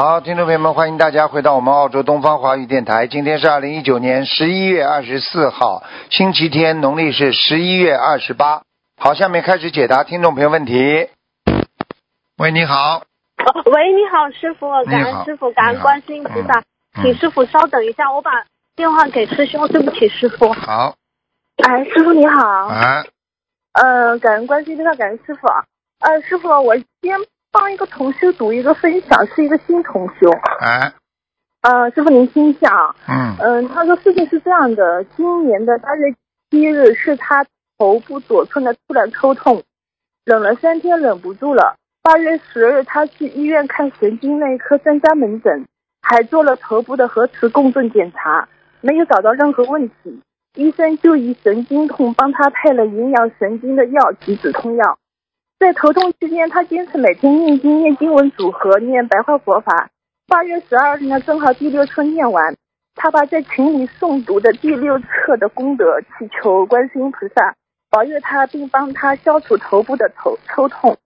好，听众朋友们，欢迎大家回到我们澳洲东方华语电台。今天是二零一九年十一月二十四号，星期天，农历是十一月二十八。好，下面开始解答听众朋友问题。喂，你好。喂，你好，师傅，感恩师傅，感恩观世音菩萨，嗯请师傅稍等一下，我把电话给师兄，对不起，师傅。好，哎，师傅你好，啊，呃，感恩观世音菩萨，感恩师傅。呃，师傅，我先帮一个同修读一个分享，是一个新同修。哎，呃，师傅您听一下啊，嗯，嗯、他说事情是这样的，今年的八月七日是他头部左侧的突然抽痛，忍了三天忍不住了。八月十日，他去医院看神经内科专家门诊，还做了头部的核磁共振检查，没有找到任何问题。医生就以神经痛帮他配了营养神经的药及止痛药。在头痛期间，他坚持每天念经、念经文组合、念白话佛法。八月十二日呢，正好第六册念完，他把在群里诵读的第六册的功德，祈求观世音菩萨保佑他，并帮他消除头部的头抽痛。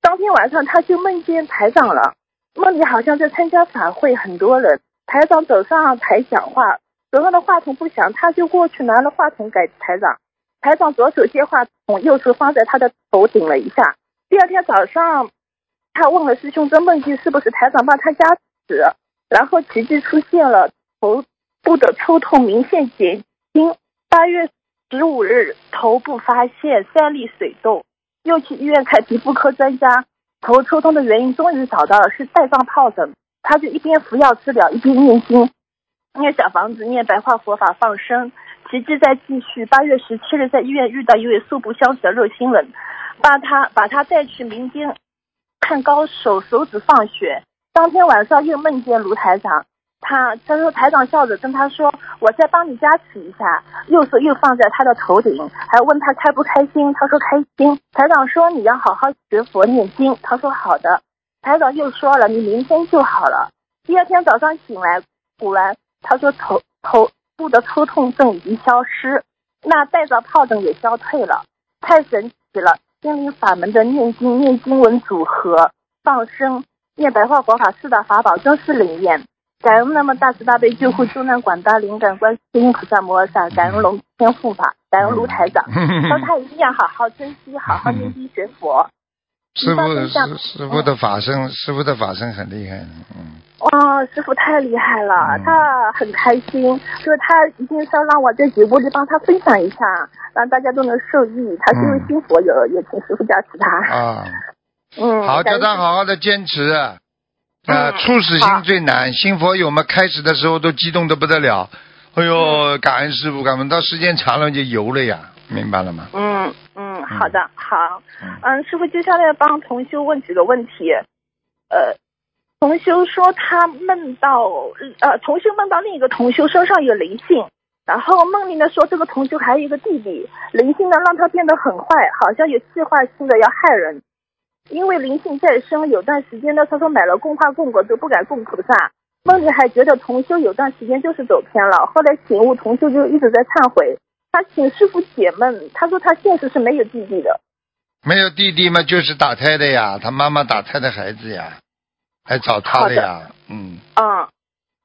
当天晚上，他就梦见台长了，梦里好像在参加法会，很多人。台长走上台讲话，手上的话筒不响，他就过去拿了话筒给台长。台长左手接话筒，右手放在他的头顶了一下。第二天早上，他问了师兄这梦境是不是台长帮他加持，然后奇迹出现了，头部的抽痛明显减轻。八月十五日，头部发现三粒水痘，又去医院看皮肤科专家，头抽痛的原因终于找到了，是带状疱疹。他就一边服药治疗，一边念经，念小房子，念白话佛法放生。奇迹在继续。八月十七日，在医院遇到一位素不相识的热心人，把他把他带去民间看高手，手指放血。当天晚上又梦见卢台长，他他说台长笑着跟他说：“我再帮你加持一下。”右手又放在他的头顶，还问他开不开心。他说开心。台长说：“你要好好学佛念经。”他说好的。台长又说了：“你明天就好了。”第二天早上醒来，果然他说头头部的抽痛症已经消失，那带着疱疹也消退了，太神奇了！心灵法门的念经、念经文组合、放生、念白话佛法四大法宝真是灵验。感恩那么大慈大悲救护救难广大灵感观世音菩萨摩诃萨，感恩龙天护法，感恩卢台长。说他一定要好好珍惜，好好念经学佛。师傅师师傅的法身，师傅的法身很厉害，嗯，哇，师傅太厉害了，嗯他很开心，就是他一定是要让我在直播里帮他分享一下，让大家都能受益。他是一新佛友，也请师傅加持他。啊，嗯，好，叫他好好的坚持。啊，嗯初始心最难，新佛友们开始的时候都激动的不得了，哎呦，感恩师傅，感恩到时间长了就油了呀，明白了吗？嗯嗯，好的好。嗯嗯，师傅接下来帮同修问几个问题。呃，同修说他梦到呃，同修梦到另一个同修身上有灵性，然后梦里呢说这个同修还有一个弟弟，灵性呢让他变得很坏，好像有计划性的要害人。因为灵性在身，有段时间呢，他说买了供花供果都不敢供菩萨。梦里还觉得同修有段时间就是走偏了，后来醒悟，同修就一直在忏悔。他请师傅解闷，他说他现实是没有弟弟的。没有弟弟嘛，就是打胎的呀，他妈妈打胎的孩子呀，还找他的呀，嗯，嗯，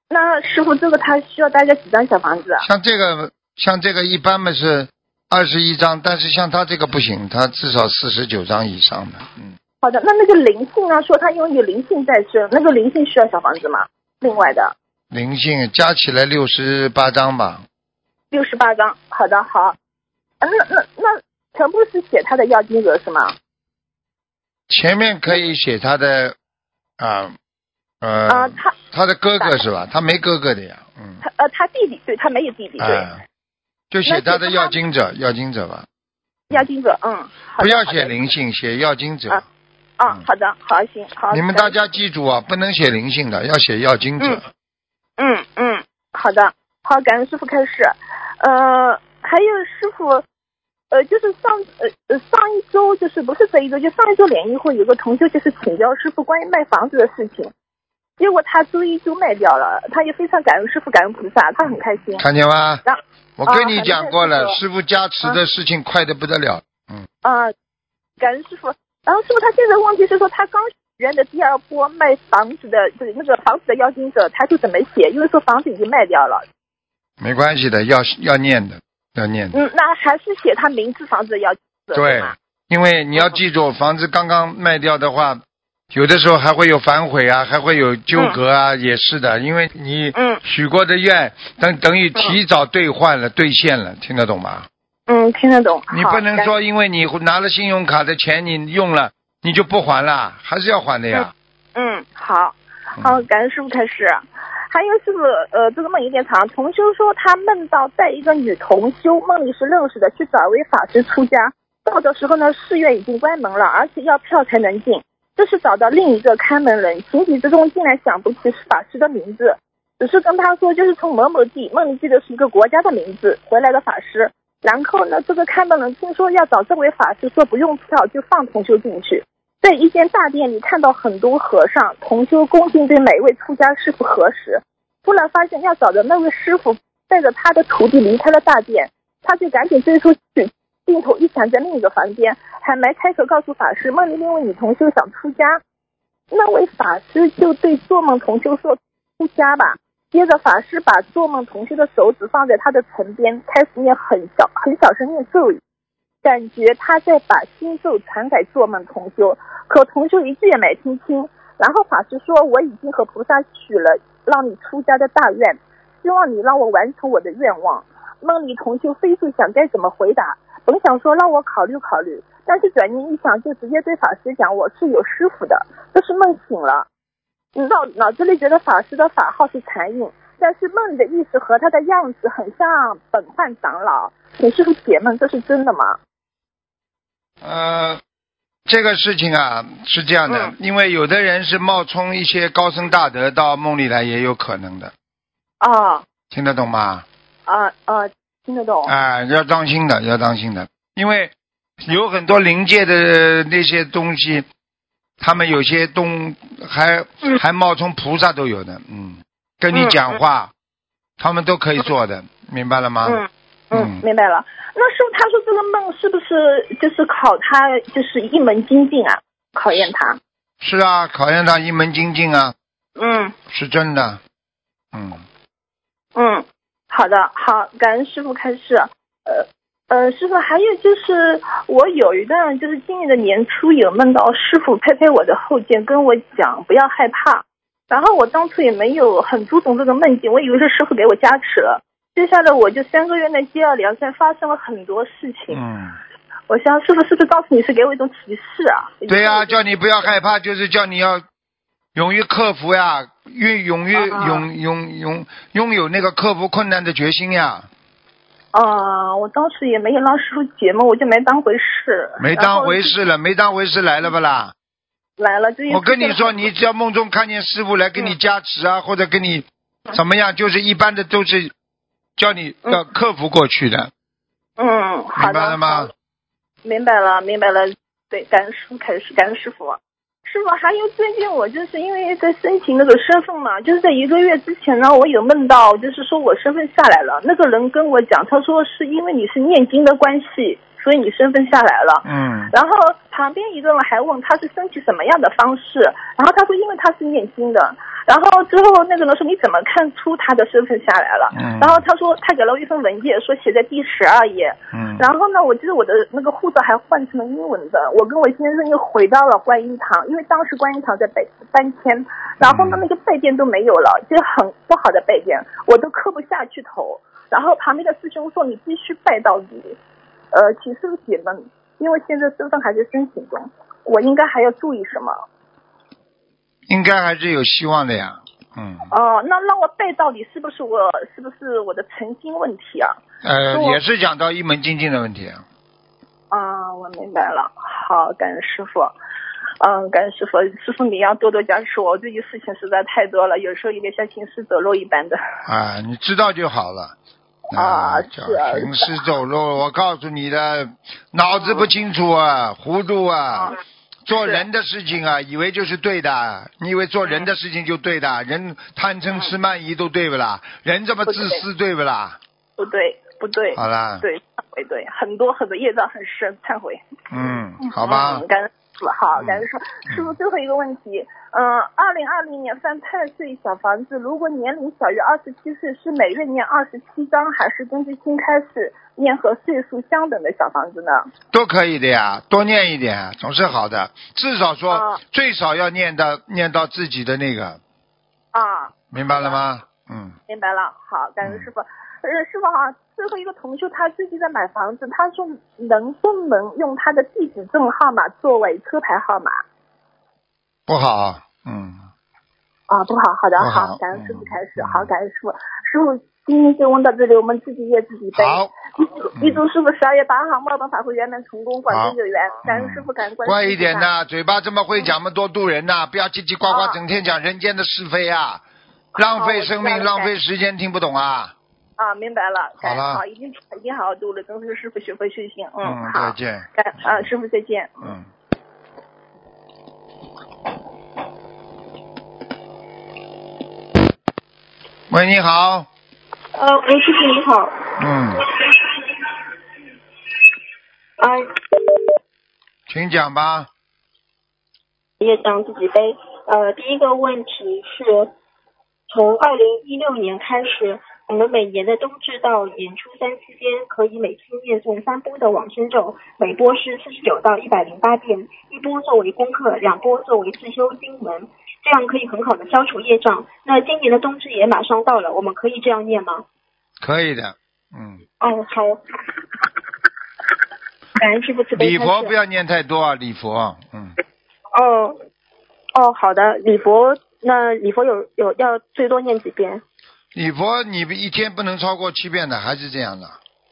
那师傅这个他需要大概几张小房子啊？像这个像这个一般嘛是二十一张，但是像他这个不行，他至少四十九张以上的，嗯，好的，那那个灵性啊，说他因为有灵性在身，那个灵性需要小房子吗？另外的灵性加起来六十八张吧，六十八张，好的好。啊，那那那全部是写他的要金额是吗？前面可以写他的啊呃、啊、他他的哥哥是吧？他没哥哥的呀，嗯，他呃他弟弟，对他没有弟弟，对，哎，就写他的要金者，要金者吧，要金者，嗯，好不要写灵性，写要金者。啊啊，好的，好行好。你们大家记住啊，不能写灵性的，要写要经者。嗯嗯，好的，好，感恩师傅开始。呃，还有师傅，呃，就是上呃呃上一周就是不是这一周，就上一周联谊会有个同学就是请教师傅关于卖房子的事情，结果他周一就卖掉了，他也非常感恩师傅，感恩菩萨，他很开心。看见吗？然我跟你讲过了，啊师傅加持的事情快的不得了。嗯，啊，感恩师傅。然后师傅他现在问题是说，他刚许愿的第二波卖房子的，就是那个房子的邀请者，他就怎么写？因为说房子已经卖掉了。没关系的，要要念的，要念的。嗯，那还是写他名字房子的邀请者对？因为你要记住，房子刚刚卖掉的话，有的时候还会有反悔啊，还会有纠葛啊，也是的。因为你嗯许过的愿，等等于提早兑换了、兑现了，听得懂吗？嗯，听得懂。你不能说因为你拿了信用卡的钱你用了，你就不还了，还是要还的呀。嗯，好，嗯好，感恩师傅开始。还有师傅，呃，这个梦有点长。同修说他梦到带一个女同修，梦里是认识的，去找一位法师出家。到的时候呢，寺院已经关门了，而且要票才能进。这是找到另一个看门人，情急之中竟然想不起是法师的名字，只是跟他说就是从某某地，梦里记得是一个国家的名字回来的法师。然后呢，这个看门人听说要找这位法师，说不用票就放同修进去。在一间大殿里看到很多和尚同修恭敬对每位出家师傅核实，突然发现要找的那位师傅带着他的徒弟离开了大殿，他就赶紧追出去，镜头一闪在另一个房间，还没开口告诉法师梦里那位女同修想出家，那位法师就对做梦同修说出家吧。接着法师把做梦同修的手指放在他的唇边，开始念很小很小声念咒语。感觉他在把心咒传给做梦同修，可同修一句也没听清。然后法师说：“我已经和菩萨许了让你出家的大愿，希望你让我完成我的愿望。”梦里同修飞速想该怎么回答，本想说让我考虑考虑，但是转念一想，就直接对法师讲：“我是有师傅的。”这是梦醒了，脑脑子里觉得法师的法号是禅印，但是梦里的意思和他的样子很像本焕长老。请师傅解梦，这是真的吗？呃，这个事情啊是这样的，嗯因为有的人是冒充一些高僧大德到梦里来，也有可能的，啊听得懂吗？啊啊，听得懂。啊，要当心的，要当心的，因为有很多灵界的那些东西，他们有些东还、嗯还冒充菩萨都有的，嗯，跟你嗯讲话，他们都可以做的，明白了吗？嗯嗯嗯，明白了。那师傅他说这个梦是不是就是考他就是一门精进啊？考验他。是啊，考验他一门精进啊，嗯是真的，嗯。嗯，好的，好，感恩师傅开示。呃呃，师傅还有就是我有一段就是今年的年初有梦到师傅拍拍我的后肩，跟我讲不要害怕。然后我当初也没有很注重这个梦境，我以为是师傅给我加持了。接下来我就三个月内接二连三发生了很多事情。嗯，我想师傅是不是告诉你是给我一种提示啊？对呀、叫你不要害怕，就是叫你要勇于克服呀，勇勇于啊勇勇勇拥有那个克服困难的决心呀，啊，我当时也没有让师傅解梦，我就没当回事。没当回事了，没当回事来了不啦？来了，这一我跟你说，你只要梦中看见师傅来给你嗯加持啊，或者给你怎么样，就是一般的都是叫你要克服过去的，嗯，好的，明白了吗？明白了，明白了。对，感恩师傅开始，感恩师傅。师傅，还有最近我就是因为在申请那个身份嘛，就是在一个月之前呢，我有梦到，就是说我身份下来了。那个人跟我讲，他说是因为你是念经的关系，所以你身份下来了。嗯然后旁边一个人还问他是申请什么样的方式，然后他说因为他是念经的，然后之后那个呢说你怎么看出他的身份下来了？嗯然后他说他给了我一份文件，说写在第十二页。嗯然后呢，我记得我的那个护照还换成了英文的。我跟我先生又回到了观音堂，因为当时观音堂在北搬迁，然后呢嗯那个拜殿都没有了，就是很不好的拜殿，我都磕不下去头。然后旁边的师兄说你必须拜到底，呃，请师傅解梦，因为现在身份还在申请中，我应该还要注意什么？应该还是有希望的呀，嗯，哦、那那我背到底是不是我是不是我的诚心问题啊？呃，也是讲到一门精进的问题，啊，我明白了。好，感恩师傅。嗯，感恩师傅，师傅你要多多加持我，最近事情实在太多了，有时候有点像行尸走肉一般的。啊，你知道就好了，啊叫是啊行尸走肉。我告诉你的，脑子不清楚啊，糊涂啊做人的事情啊，以为就是对的，你以为做人的事情就对的？人贪嗔痴慢疑都对不啦？人这么自私对不啦？不对不对，好啦，对忏悔对，很多很多业障很深，忏悔。嗯，好吧嗯，，感恩师傅，好，嗯感恩师傅。师傅，最后一个问题，嗯，二零二零年犯太岁小房子，如果年龄小于二十七岁，是每月念二十七章，还是根据新开始念和岁数相等的小房子呢？都可以的呀，多念一点总是好的，至少说啊最少要念到念到自己的那个，啊，明白了吗？嗯，明白了。好，感谢师傅。呃，师傅哈，最后一个同修他最近在买房子，他说能不能用他的地址证号码作为车牌号码？不好，嗯，啊，不好，好的，好好，感恩师傅嗯开始，嗯好，感恩师傅，师傅今天就问到这里，我们自己业自己背。好，预祝师傅十二月八号墨尔本法会圆满成功，广好州有缘。感恩师傅，感恩观世音乖一点。呐，嘴巴这么会讲，么多度人呐，不要叽叽呱呱，啊整天讲人间的是非啊，浪费生命，浪费时间，听不懂啊？啊，明白了，好了好，一定一定好好读了，跟随师傅学会修行。嗯，好再，见，感啊，师傅再见。嗯。喂，你好，呃，喂，师傅你好，嗯，哎，请讲吧。业障自己背。呃，第一个问题是，从二零一六年开始，我们每年的冬至到年初三期间，可以每天念诵三波的往生咒，每波是四十九到一百零八遍，一波作为功课，两波作为自修经文，这样可以很好的消除业障。那今年的冬至也马上到了，我们可以这样念吗？可以的，嗯，哦，好。感恩师傅慈悲礼佛不要念太多啊，礼佛，嗯，哦，哦，好的，礼佛那礼佛有有要最多念几遍？礼佛你一天不能超过七遍的，还是这样的。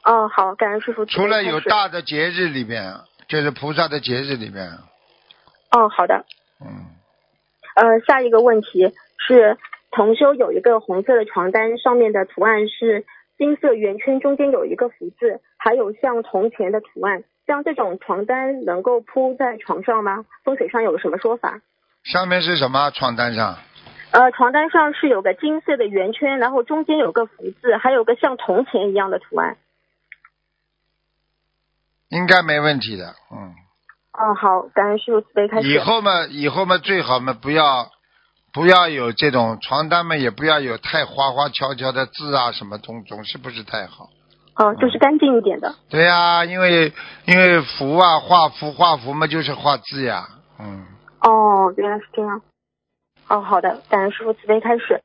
哦，好，感恩师傅。除了有大的节日里边，就是菩萨的节日里边，哦，好的。嗯，呃，下一个问题是，同修有一个红色的床单，上面的图案是金色圆圈，中间有一个福字，还有像铜钱的图案。像这种床单能够铺在床上吗？风水上有什么说法？上面是什么？床单上呃，床单上是有个金色的圆圈，然后中间有个福字，还有个像铜钱一样的图案。应该没问题的，嗯。哦，好，感恩师傅慈悲开始。以后嘛，以后嘛，最好嘛，不要不要有这种床单嘛，也不要有太花花俏俏的字啊，什么总总是不是太好。哦，就是干净一点的。对呀、因为因为符啊，画符画符嘛，就是画字呀，嗯。哦，原来是这样。哦，好的，感恩师傅慈悲开始。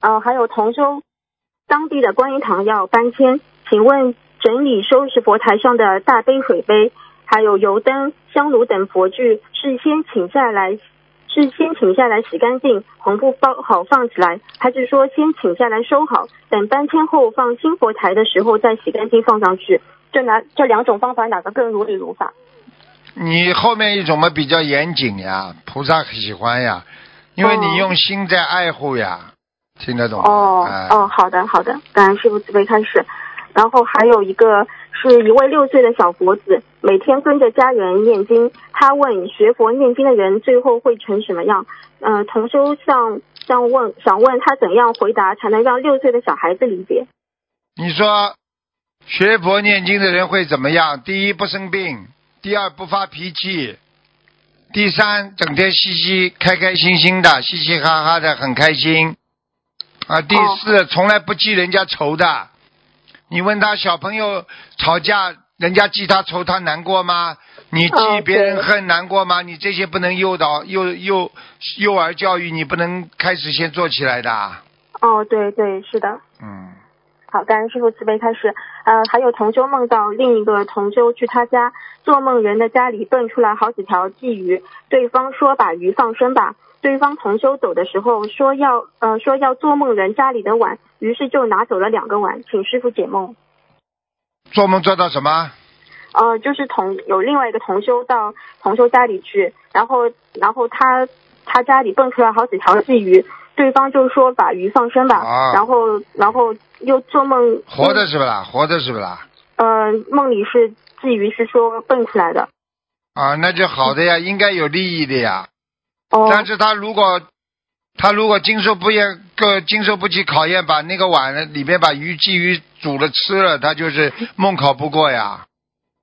哦，还有同修当地的观音堂要搬迁，请问整理收拾佛台上的大杯、水杯，还有油灯、香炉等佛具，是先请下来，是先请下来洗干净，红布包好放起来，还是说先请下来收好，等搬迁后放新佛台的时候再洗干净放上去？这哪这两种方法哪个更如理如法？你后面一种嘛比较严谨呀，菩萨喜欢呀，因为你哦用心在爱护呀，听得懂吗？哦哎、哦，好的好的，感恩师傅慈悲开始。然后还有一个是一位六岁的小佛子，每天跟着家人念经。他问学佛念经的人最后会成什么样？呃，同修想想问想问他怎样回答才能让六岁的小孩子理解？你说学佛念经的人会怎么样？第一不生病，第二不发脾气，第三整天嘻嘻开开心心的，嘻嘻哈哈的很开心啊。第四、从来不记人家仇的。你问他小朋友吵架，人家记他仇，他难过吗？你记哦别人恨难过吗？你这些不能诱导幼幼幼儿教育，你不能开始先做起来的。哦，对对，是的。嗯，好，感恩师傅慈悲开始。呃，还有同修梦到另一个同修去他家，做梦人的家里蹦出来好几条鲫鱼，对方说把鱼放生吧。对方同修走的时候说要呃说要做梦人家里的碗，于是就拿走了两个碗，请师傅解梦。做梦做到什么？呃，就是同有另外一个同修到同修家里去，然后然后他他家里蹦出来好几条鲫鱼，对方就说把鱼放生吧，啊然后然后又做梦，活着是不啦？活着是不啦？嗯、梦里是至于是说蹦出来的。啊，那就好的呀，应该有利益的呀。哦但是他如果他如果经受不验个经受不起考验，把那个碗里面把鱼鲫鱼煮了吃了，他就是梦考不过呀。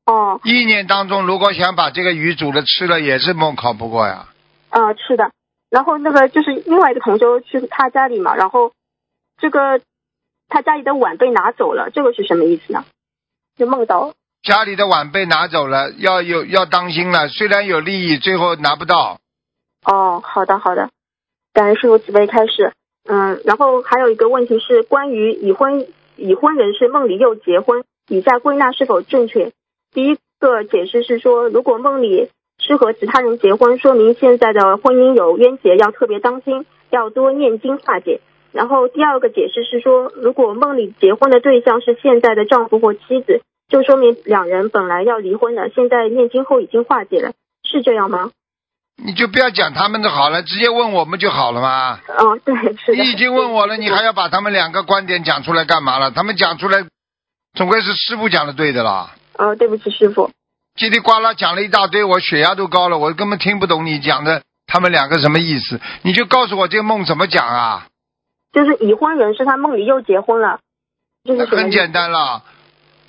哦，意念当中如果想把这个鱼煮了吃了，也是梦考不过呀。呃，是的。然后那个就是另外一个同修去他家里嘛，然后这个他家里的碗被拿走了，这个是什么意思呢？就梦到家里的碗被拿走了，要有要当心了。虽然有利益，最后拿不到。哦，好的好的，感恩师傅慈悲开示。嗯，然后还有一个问题是关于已婚已婚人士梦里又结婚，以下归纳是否正确？第一个解释是说，如果梦里是和其他人结婚，说明现在的婚姻有冤结，要特别当心，要多念经化解。然后第二个解释是说，如果梦里结婚的对象是现在的丈夫或妻子，就说明两人本来要离婚的，现在念经后已经化解了，是这样吗？你就不要讲他们的好了，直接问我们就好了嘛。哦，对，是的。你已经问我了，你还要把他们两个观点讲出来干嘛了？他们讲出来，总归是师傅讲的对的啦。哦，对不起，师傅。叽里呱啦讲了一大堆，我血压都高了，我根本听不懂你讲的他们两个什么意思。你就告诉我这个梦怎么讲啊？就是已婚人士，他梦里又结婚了，就是？很简单了，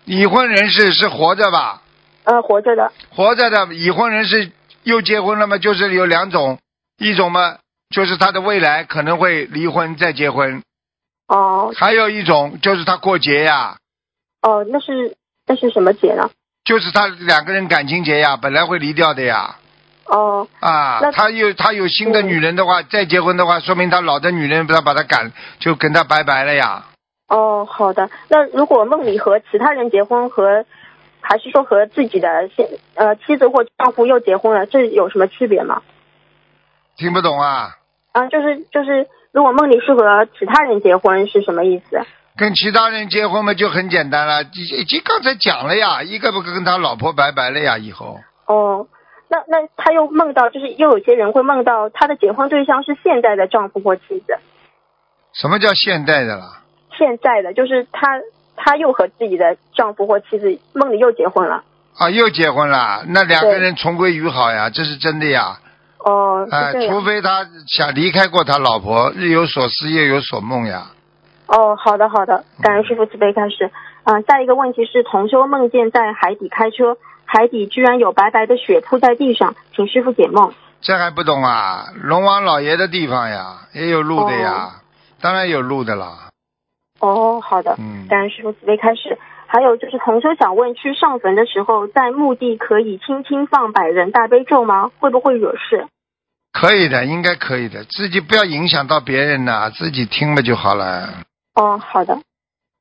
已婚人士是活着吧？呃，活着的。活着的已婚人士又结婚了吗？就是有两种，一种嘛，就是他的未来可能会离婚再结婚，哦还有一种就是他过节呀，哦，那是那是什么节呢？就是他两个人感情节呀，本来会离掉的呀。哦啊那，他有他有新的女人的话，再结婚的话，说明他老的女人不要把他赶，就跟他拜拜了呀。哦，好的。那如果梦里和其他人结婚和，还是说和自己的现呃妻子或丈夫又结婚了，这有什么区别吗？听不懂啊？啊，就是就是，如果梦里是和其他人结婚是什么意思？跟其他人结婚嘛，就很简单了，已已经刚才讲了呀，一个不跟他老婆拜拜了呀，以后哦，那那他又梦到，就是又有些人会梦到他的结婚对象是现在的丈夫或妻子，什么叫现代的啦？现在的就是他他又和自己的丈夫或妻子梦里又结婚了。啊，又结婚了，那两个人重归于好呀，这是真的呀。哦，哎。除非他想离开过他老婆，日有所思，夜有所梦呀。哦，好的好的，感恩师傅慈悲开始。啊、下一个问题是同修梦见在海底开车，海底居然有白白的雪铺在地上，请师傅解梦。这还不懂啊？龙王老爷的地方呀，也有路的呀，当然有路的啦。哦，好的，嗯，感恩师傅慈悲开始。还有就是同修想问，去上坟的时候，在墓地可以轻轻放百人大悲咒吗？会不会惹事？可以的，应该可以的，自己不要影响到别人呐，自己听了就好了，哦，好的，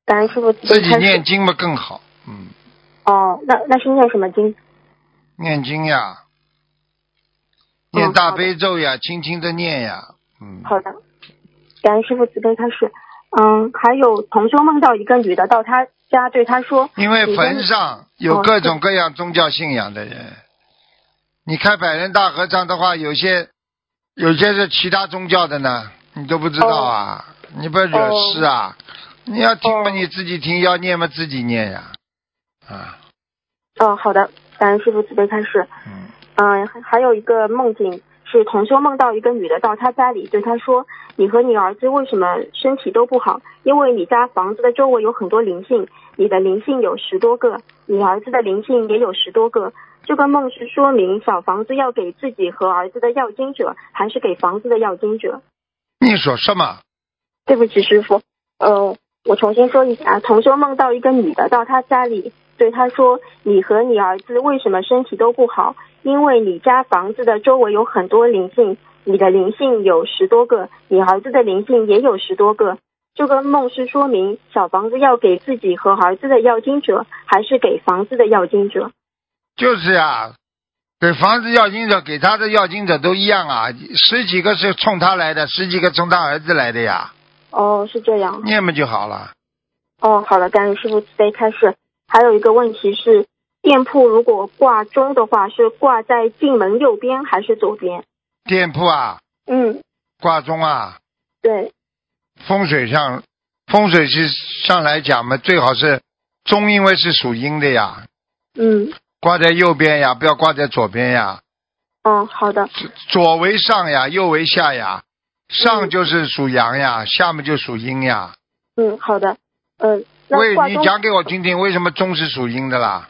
感恩师傅自己。念经嘛更好。嗯，哦，那那是念什么经？念经呀，嗯念大悲咒呀，轻轻的念呀。嗯，好的，感恩师傅慈悲开始。嗯，还有同修梦到一个女的到他家对他说，因为坟上有哦各种各样宗教信仰的人，你开百人大合唱的话，有些有些是其他宗教的呢，你都不知道啊，你不要惹事啊。你要听嘛哦你自己听，要念嘛自己念呀。啊，哦，好的，感恩师傅慈悲开示。嗯，嗯，还还有一个梦境是同修梦到一个女的到他家里对他说：“你和你儿子为什么身体都不好？因为你家房子的周围有很多灵性，你的灵性有十多个，你儿子的灵性也有十多个。这个梦是说明小房子要给自己和儿子的要经者，还是给房子的要经者？你说什么？对不起，师傅。呃，我重新说一下，同修梦到一个女的到他家里，对他说：“你和你儿子为什么身体都不好？因为你家房子的周围有很多灵性，你的灵性有十多个，你儿子的灵性也有十多个。这个梦是说明小房子要给自己和儿子的要经者，还是给房子的要经者？就是呀，给房子要经者，给他的要经者都一样啊，十几个是冲他来的，十几个冲他儿子来的呀，哦，是这样。念嘛就好了。哦，好了，感恩师傅慈悲开始。还有一个问题是，店铺如果挂钟的话，是挂在进门右边还是左边？店铺啊，嗯，挂钟啊，对，风水上风水是上来讲嘛，最好是钟，因为是属阴的呀，嗯，挂在右边呀，不要挂在左边呀。嗯，好的，左左为上呀，右为下呀。上嗯。就是属阳呀，下面就属阴呀。嗯，好的，嗯，那为，你讲给我听听，为什么钟是属阴的啦？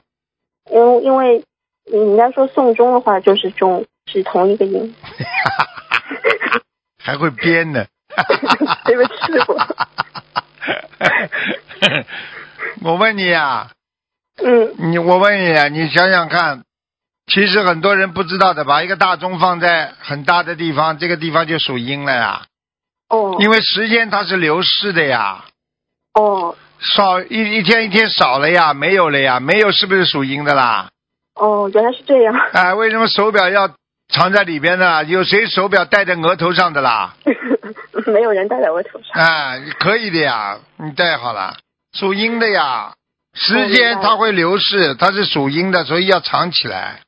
因因为你应该说送钟的话，就是钟是同一个音。还会编呢。对不起我 我问你啊、嗯你我问你啊，你想想看，其实很多人不知道的，把一个大钟放在很大的地方，这个地方就属阴了呀，哦因为时间它是流逝的呀，哦少一一天一天少了呀，没有了呀，没有是不是属阴的啦？哦，原来是这样。哎，为什么手表要藏在里边呢？有谁手表戴在额头上的啦？没有人戴在我头上。哎，可以的呀，你戴好了，属阴的呀。时间它会流逝，它是属阴的，所以要藏起来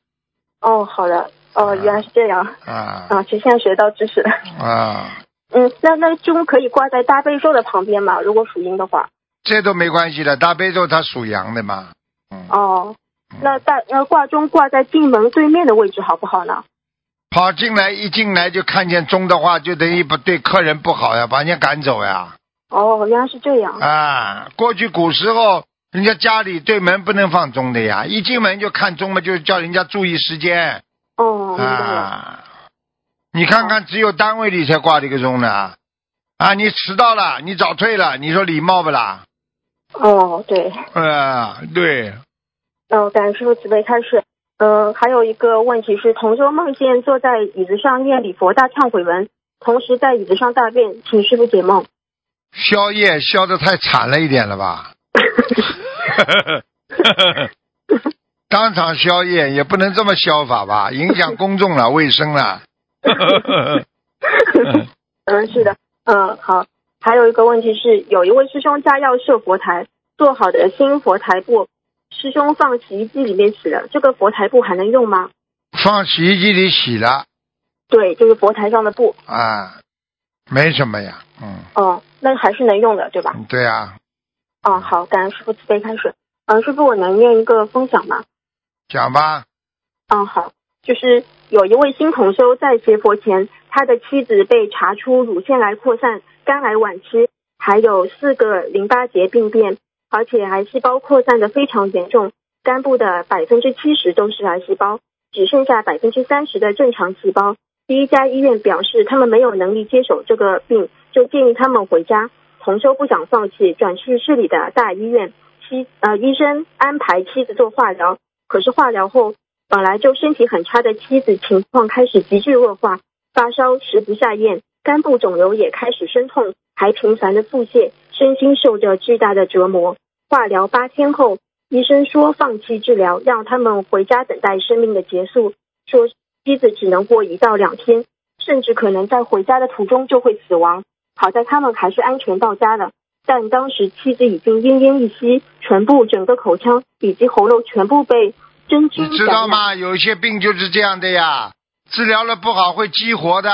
哦，好的。哦，原来是这样。啊啊，其实现在学到知识了。啊，嗯，那那钟可以挂在大悲咒的旁边吗？如果属阴的话。这都没关系的。大悲咒它属阳的嘛，嗯，哦，嗯那大那挂钟挂在进门对面的位置好不好呢？跑进来一进来就看见钟的话，就等于不对客人不好呀，把人家赶走呀。哦，原来是这样。啊，过去古时候人家家里对门不能放钟的呀，一进门就看钟嘛，就叫人家注意时间。哦。啊，你看看，只有单位里才挂这个钟呢。啊，你迟到了，你早退了，你说礼貌不啦？哦，对。啊，对，嗯，感谢师傅慈悲开示。嗯，还有一个问题是，同修梦见坐在椅子上念礼佛大忏悔文，同时在椅子上大便，请师傅解梦。宵夜宵的太惨了一点了吧？当场宵夜也不能这么消法吧，影响公众了，卫生了。嗯，是的，嗯，好。还有一个问题是，有一位师兄家要设佛台，做好的新佛台布，师兄放洗衣机里面洗了，这个佛台布还能用吗？放洗衣机里洗了对，就是佛台上的布。啊，没什么呀，嗯，哦，那还是能用的，对吧？对啊，哦，好，感恩师傅慈悲开始。嗯，师傅，我能念一个分享吗？讲吧，嗯，好，就是有一位新同修在学佛前，他的妻子被查出乳腺癌扩散、肝癌晚期，还有四个淋巴结病变，而且癌细胞扩散的非常严重，肝部的百分之七十都是癌细胞，只剩下百分之三十的正常细胞。第一家医院表示他们没有能力接手这个病，就建议他们回家。同修不想放弃，转去市里的大医院。妻呃医生安排妻子做化疗，可是化疗后本来就身体很差的妻子情况开始急剧恶化，发烧、食不下咽，肝部肿瘤也开始生痛，还频繁的腹泻，身心受着巨大的折磨。化疗八天后，医生说放弃治疗，让他们回家等待生命的结束，说妻子只能活一到两天，甚至可能在回家的途中就会死亡。好在他们还是安全到家了。但当时妻子已经奄奄一息，唇部、整个口腔以及喉咙全部被针织你知道吗？有一些病就是这样的呀，治疗了不好会激活的。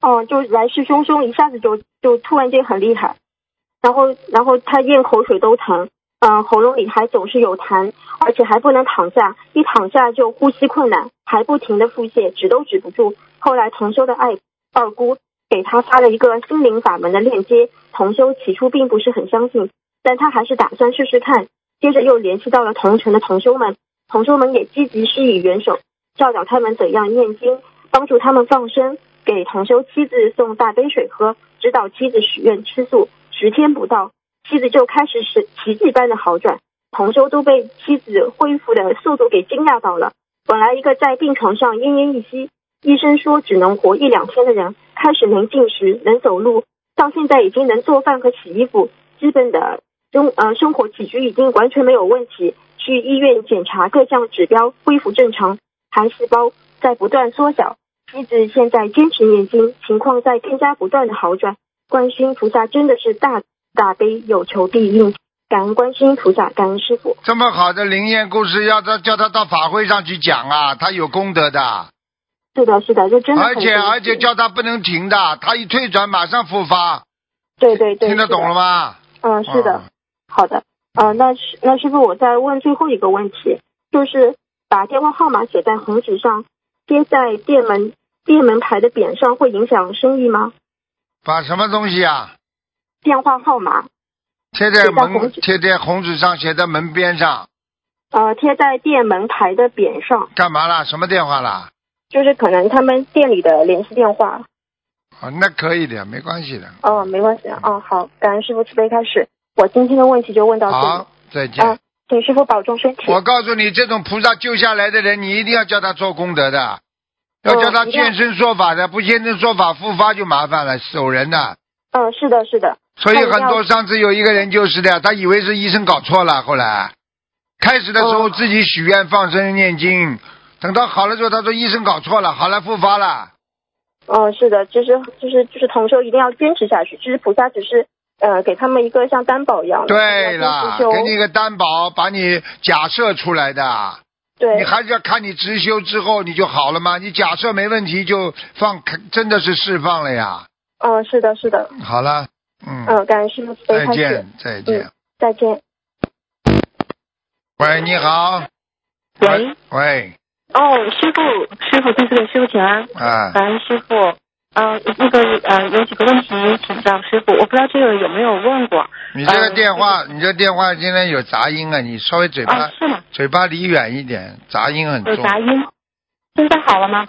哦，就来势汹汹，一下子就就突然间很厉害，然后然后他咽口水都疼，嗯、喉咙里还总是有痰，而且还不能躺下，一躺下就呼吸困难，还不停的腹泻，止都止不住。后来同修的爱二姑给他发了一个心灵法门的链接，同修起初并不是很相信，但他还是打算试试看。接着又联系到了同城的同修们，同修们也积极施以援手，教导他们怎样念经，帮助他们放生，给同修妻子送大杯水喝，指导妻子许愿吃素。十天不到，妻子就开始是奇迹般的好转，同修都被妻子恢复的速度给惊讶到了。本来一个在病床上奄奄一息，医生说只能活一两天的人，开始能进食、能走路，到现在已经能做饭和洗衣服，基本的生呃生活起居已经完全没有问题。去医院检查各项指标恢复正常，癌细胞在不断缩小。妻子现在坚持念经，情况在更加不断的好转。观世音菩萨真的是大大悲，有求必应。感恩观世音菩萨，感恩师傅。这么好的灵验故事，要他叫他到法会上去讲啊，他有功德的。是的，是的，就真的而且而且叫他不能停的，他一退转马上复发，对对对，听得懂了吗？嗯，是的，啊好的。呃，那是那师傅，我再问最后一个问题，就是把电话号码写在红纸上，贴在店门店门牌的匾上，会影响生意吗？把什么东西啊？电话号码，贴在门贴在红纸上，写在门边上，呃，贴在店门牌的匾上，干嘛啦？什么电话啦？就是可能他们店里的联系电话。哦，那可以的，没关系的。哦，没关系啊。哦，好，感恩师傅慈悲开始。我今天的问题就问到这里。好，再见。啊，请师傅保重身体。我告诉你，这种菩萨救下来的人，你一定要叫他做功德的，要叫他现身说法的，不现身说法复发就麻烦了，走人的。嗯，是的，是的。所以很多上次有一个人就是的，他以为是医生搞错了，后来开始的时候哦自己许愿放生念经，等到好了之后，他说医生搞错了，好了复发了。嗯，是的，就是就是就是同修一定要坚持下去。其实菩萨只是呃给他们一个像担保一样的。对了了，，给你一个担保，把你假设出来的，对你还是要看你直修之后你就好了吗？你假设没问题就放，真的是释放了呀。嗯，是的，是的。好了，嗯，嗯，感谢师傅再见。，再见嗯。再见。喂，你好。喂。喂，哦，师傅，师傅，对对对，师傅请安，啊，感恩师傅。呃，那个呃，有几个问题请教师傅，我不知道这个有没有问过你这个嗯电话，你这电话今天有杂音啊，你稍微嘴巴啊？是吗？嘴巴离远一点，杂音很重。有杂音。现在好了吗？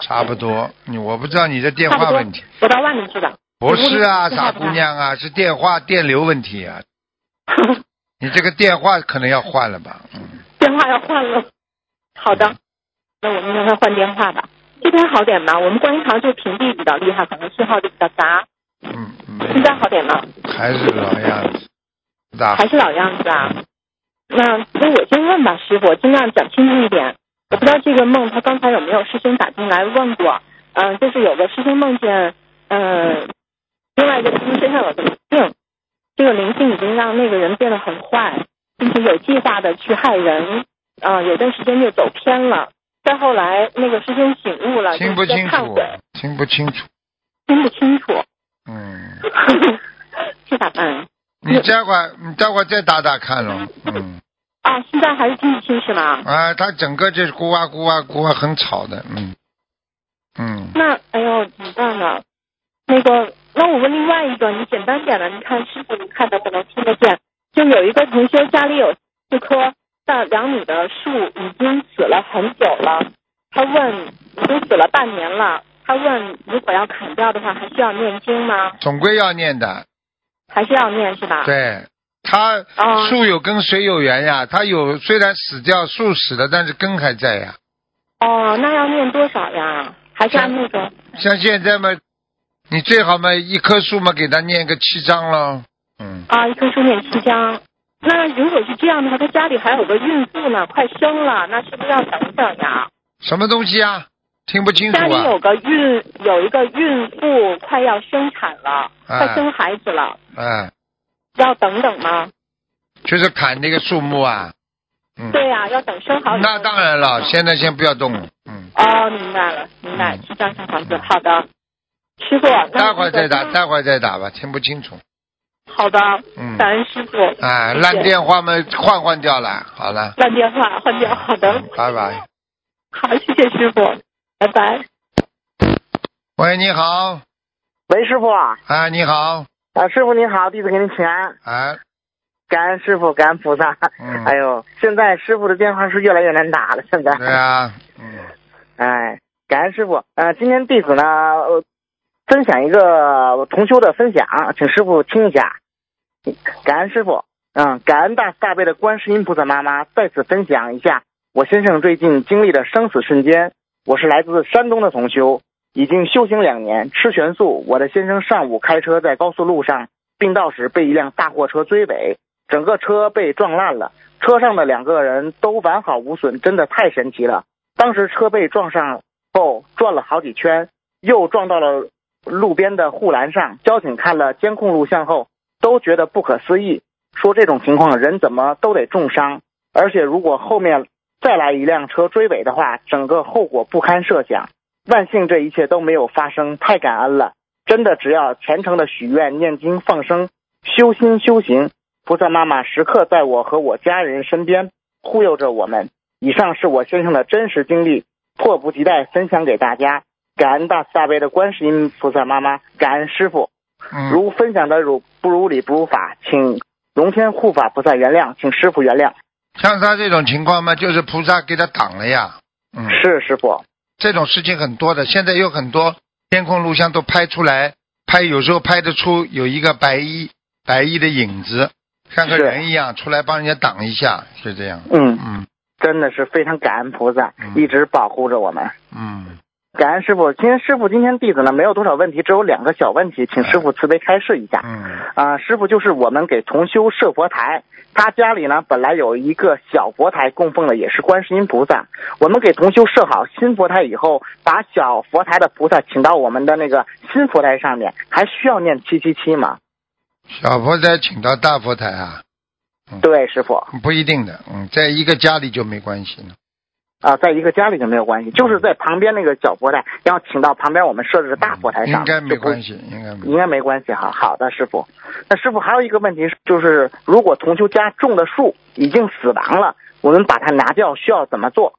差不多，你我不知道你的电话问题，我到外面去的。不是啊，傻姑娘啊，是电话电流问题啊。你这个电话可能要换了吧？嗯，电话要换了。好的，那我们让他换电话吧。这边好点吗？我们观音堂就屏蔽比较厉害，可能信号就比较杂。嗯嗯，现在好点吗？还是老样子，还是老样子啊？那那我先问吧，师傅，尽量讲清楚一点。我不知道这个梦，他刚才有没有师兄打进来问过？嗯、就是有个师兄梦见，嗯、另外一个师兄身上有个灵性，这个灵性已经让那个人变得很坏，并且有计划的去害人，啊、有段时间就走偏了。再后来，那个师兄醒悟了，听不清楚，，听不清楚，听不清楚，嗯，这咋办？你待会儿你待会儿再打打看咯，嗯，啊，现在还是听不清是吗？啊，他整个就是咕哇咕哇咕哇很吵的，嗯，嗯，那哎呦，怎么办呢？那个，那我问另外一个，你简单点的，你看师傅，你看能不能听得见？就有一个同学家里有四棵大两米的树，已经死了很久了。他问，已经死了半年了。他问，如果要砍掉的话，还需要念经吗？总归要念的，还是要念是吧？。对。他啊树有根水有缘呀，他有虽然死掉，树死了，但是根还在呀。哦，那要念多少呀？还是按那个？像现在嘛，你最好嘛一棵树嘛给他念个七章喽。嗯，啊，一棵树念七章。那如果是这样的话，他家里还有个孕妇呢，快生了，那是不是要等等呀？什么东西啊？听不清楚啊家里有？个孕有一个孕妇快要生产了，哎快生孩子了，哎，要等等吗？就是砍那个树木啊。嗯。对呀、要等生好。那当然了，现在先不要动。嗯。哦，明白了，明白，七张小房子，好的。师傅，那待会儿再打，待会儿再打吧，听不清楚。好的，嗯。感恩师傅。哎，谢谢烂电话嘛，换换掉了。好了。烂电话换掉，好的嗯，拜拜。好，谢谢师傅，拜拜。喂，你好。喂，师傅啊，啊，你好。啊师傅你好，弟子给您请安，哎，感恩师傅，感恩菩萨。嗯哎呦，现在师傅的电话是越来越难打了，现在。对啊，嗯，哎，感恩师傅。呃，今天弟子呢，呃分享一个同修的分享，请师傅听一下。感恩师傅，嗯，感恩大慈大悲的观世音菩萨妈妈再次分享一下我先生最近经历的生死瞬间。我是来自山东的同修，已经修行两年，吃全素。我的先生上午开车在高速路上并道时被一辆大货车追尾，整个车被撞烂了，车上的两个人都完好无损，真的太神奇了。当时车被撞上后转了好几圈，又撞到了路边的护栏上。交警看了监控录像后，都觉得不可思议，说这种情况人怎么都得重伤，而且如果后面再来一辆车追尾的话，整个后果不堪设想。万幸这一切都没有发生，太感恩了。真的，只要虔诚的许愿、念经、放生，修心修行，菩萨妈妈时刻在我和我家人身边护佑着我们。以上是我先生的真实经历，迫不及待分享给大家。感恩大慈大悲的观世音菩萨妈妈，感恩师傅。嗯，如分享的如不如理不如法，请龙天护法菩萨原谅，请师傅原谅。像他这种情况嘛，就是菩萨给他挡了呀。嗯，是师傅，这种事情很多的，现在有很多监控录像都拍出来，拍有时候拍得出有一个白衣白衣的影子，像个人一样出来帮人家挡一下，是这样。嗯，嗯真的是非常感恩菩萨，嗯一直保护着我们。嗯，感恩师傅，今天师傅今天弟子呢没有多少问题，只有两个小问题，请师傅慈悲开示一下。嗯啊、师傅就是我们给同修设佛台，他家里呢本来有一个小佛台供奉的也是观世音菩萨，我们给同修设好新佛台以后，把小佛台的菩萨请到我们的那个新佛台上面，还需要念七七七吗？小佛台请到大佛台啊，对，师傅不一定的。嗯，在一个家里就没关系了。啊、在一个家里就没有关系，就是在旁边那个小佛台，然后请到旁边我们设置的大佛台上，应该没关系，应该没。应该没关系哈。好的，师傅。那师傅还有一个问题是，就是如果同修家种的树已经死亡了，我们把它拿掉需要怎么做？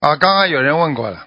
啊，刚刚有人问过了。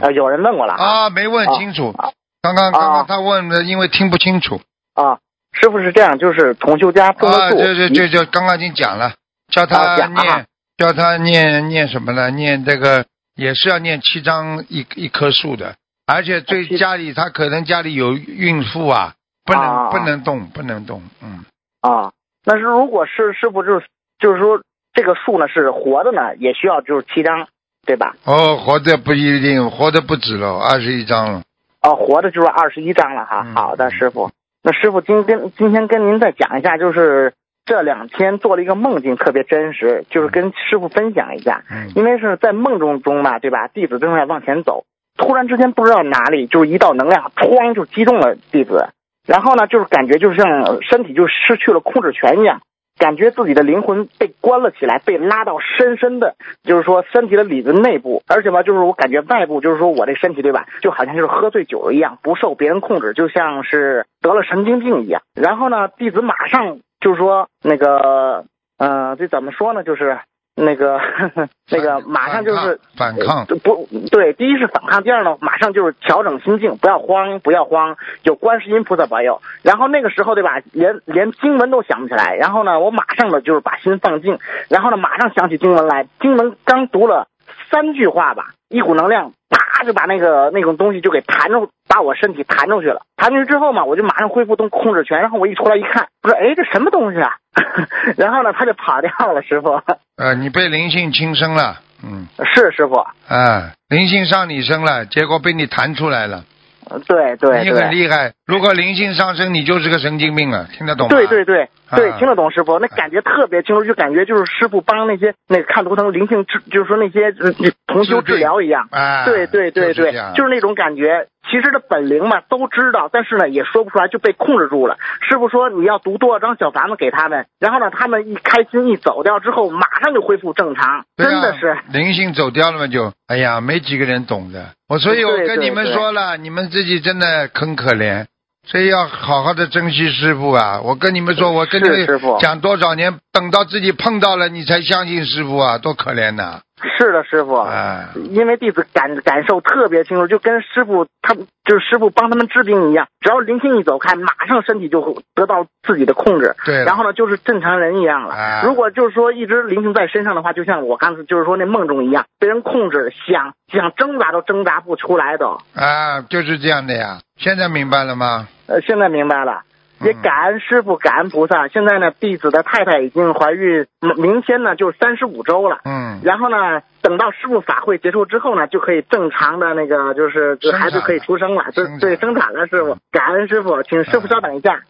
呃，有人问过了啊，没问清楚。啊刚刚刚啊刚他问的，因为听不清楚。啊，师傅是这样，就是同修家种的啊，树，这这这这刚刚已经讲了，叫他念，叫他念念什么呢？念这个也是要念七张一一棵树的，而且最家里他可能家里有孕妇啊，不能啊不能动，不能动，嗯，啊。那是如果是师傅就是就是说这个树呢是活的呢，也需要就是七张，对吧？哦，活的不一定，活的不止了，二十一张了，哦，活的就是二十一张了哈。嗯好的，师傅。那师傅今跟今天跟您再讲一下，就是这两天做了一个梦境，特别真实，就是跟师傅分享一下。嗯因为是在梦中中嘛，对吧？弟子正在往前走，突然之间不知道哪里就是一道能量，哐就击中了弟子，然后呢，就是感觉就像身体就失去了控制权一样，感觉自己的灵魂被关了起来，被拉到深深的，就是说身体的里子内部，而且吧，就是我感觉外部，就是说我这身体对吧，就好像就是喝醉酒了一样，不受别人控制，就像是得了神经病一样。然后呢，弟子马上就是说那个，呃，这怎么说呢？就是那个 那个马上就是反抗，呃不对，第一是反抗，第二呢，马上就是调整心境，不要慌，不要慌，有观世音菩萨保佑。然后那个时候对吧，连连经文都想不起来，然后呢，我马上的就是把心放静，然后呢，马上想起经文来，经文刚读了三句话吧，一股能量啪就把那个那种东西就给弹出，把我身体弹出去了。弹出去之后嘛，我就马上恢复动控制权，然后我一出来一看，我说哎，这什么东西啊？然后呢，他就跑掉了，师傅。呃，你被灵性轻生了，嗯，是师傅，啊，灵性上你身了，结果被你弹出来了，呃对对你很。厉害。如果灵性上升，你就是个神经病了，听得懂吗？对对对对，啊听得懂师傅，那感觉特别清楚，就感觉就是师傅帮那些那个看图腾灵性治，就是说那些呃同修治疗一样。啊，对对对对，就是那种感觉。其实的本灵嘛都知道，但是呢也说不出来，就被控制住了。师傅说你要读多少张小房子给他们，然后呢他们一开心一走掉之后，马上就恢复正常，真的是。灵性走掉了嘛就，哎呀，没几个人懂的。我所以我跟你们说了，你们自己真的很可怜，所以要好好的珍惜师傅啊！我跟你们说，我跟你们讲多少年，等到自己碰到了，你才相信师傅啊，多可怜呐！是的，师傅。啊，因为弟子感感受特别清楚，就跟师傅他就是师傅帮他们治病一样，只要灵性一走开，马上身体就会得到自己的控制，对然后呢就是正常人一样了。哎如果就是说一直灵性在身上的话，就像我刚才就是说那梦中一样，被人控制，想想挣扎都挣扎不出来都。啊，就是这样的呀。现在明白了吗？呃，现在明白了。也嗯感恩师傅，感恩菩萨。现在呢，弟子的太太已经怀孕，明明天呢就三十五周了。嗯，然后呢，等到师傅法会结束之后呢，就可以正常的那个，就是就孩子可以出生了，对生产对，生产了，师傅，感恩师傅，请师傅稍等一下。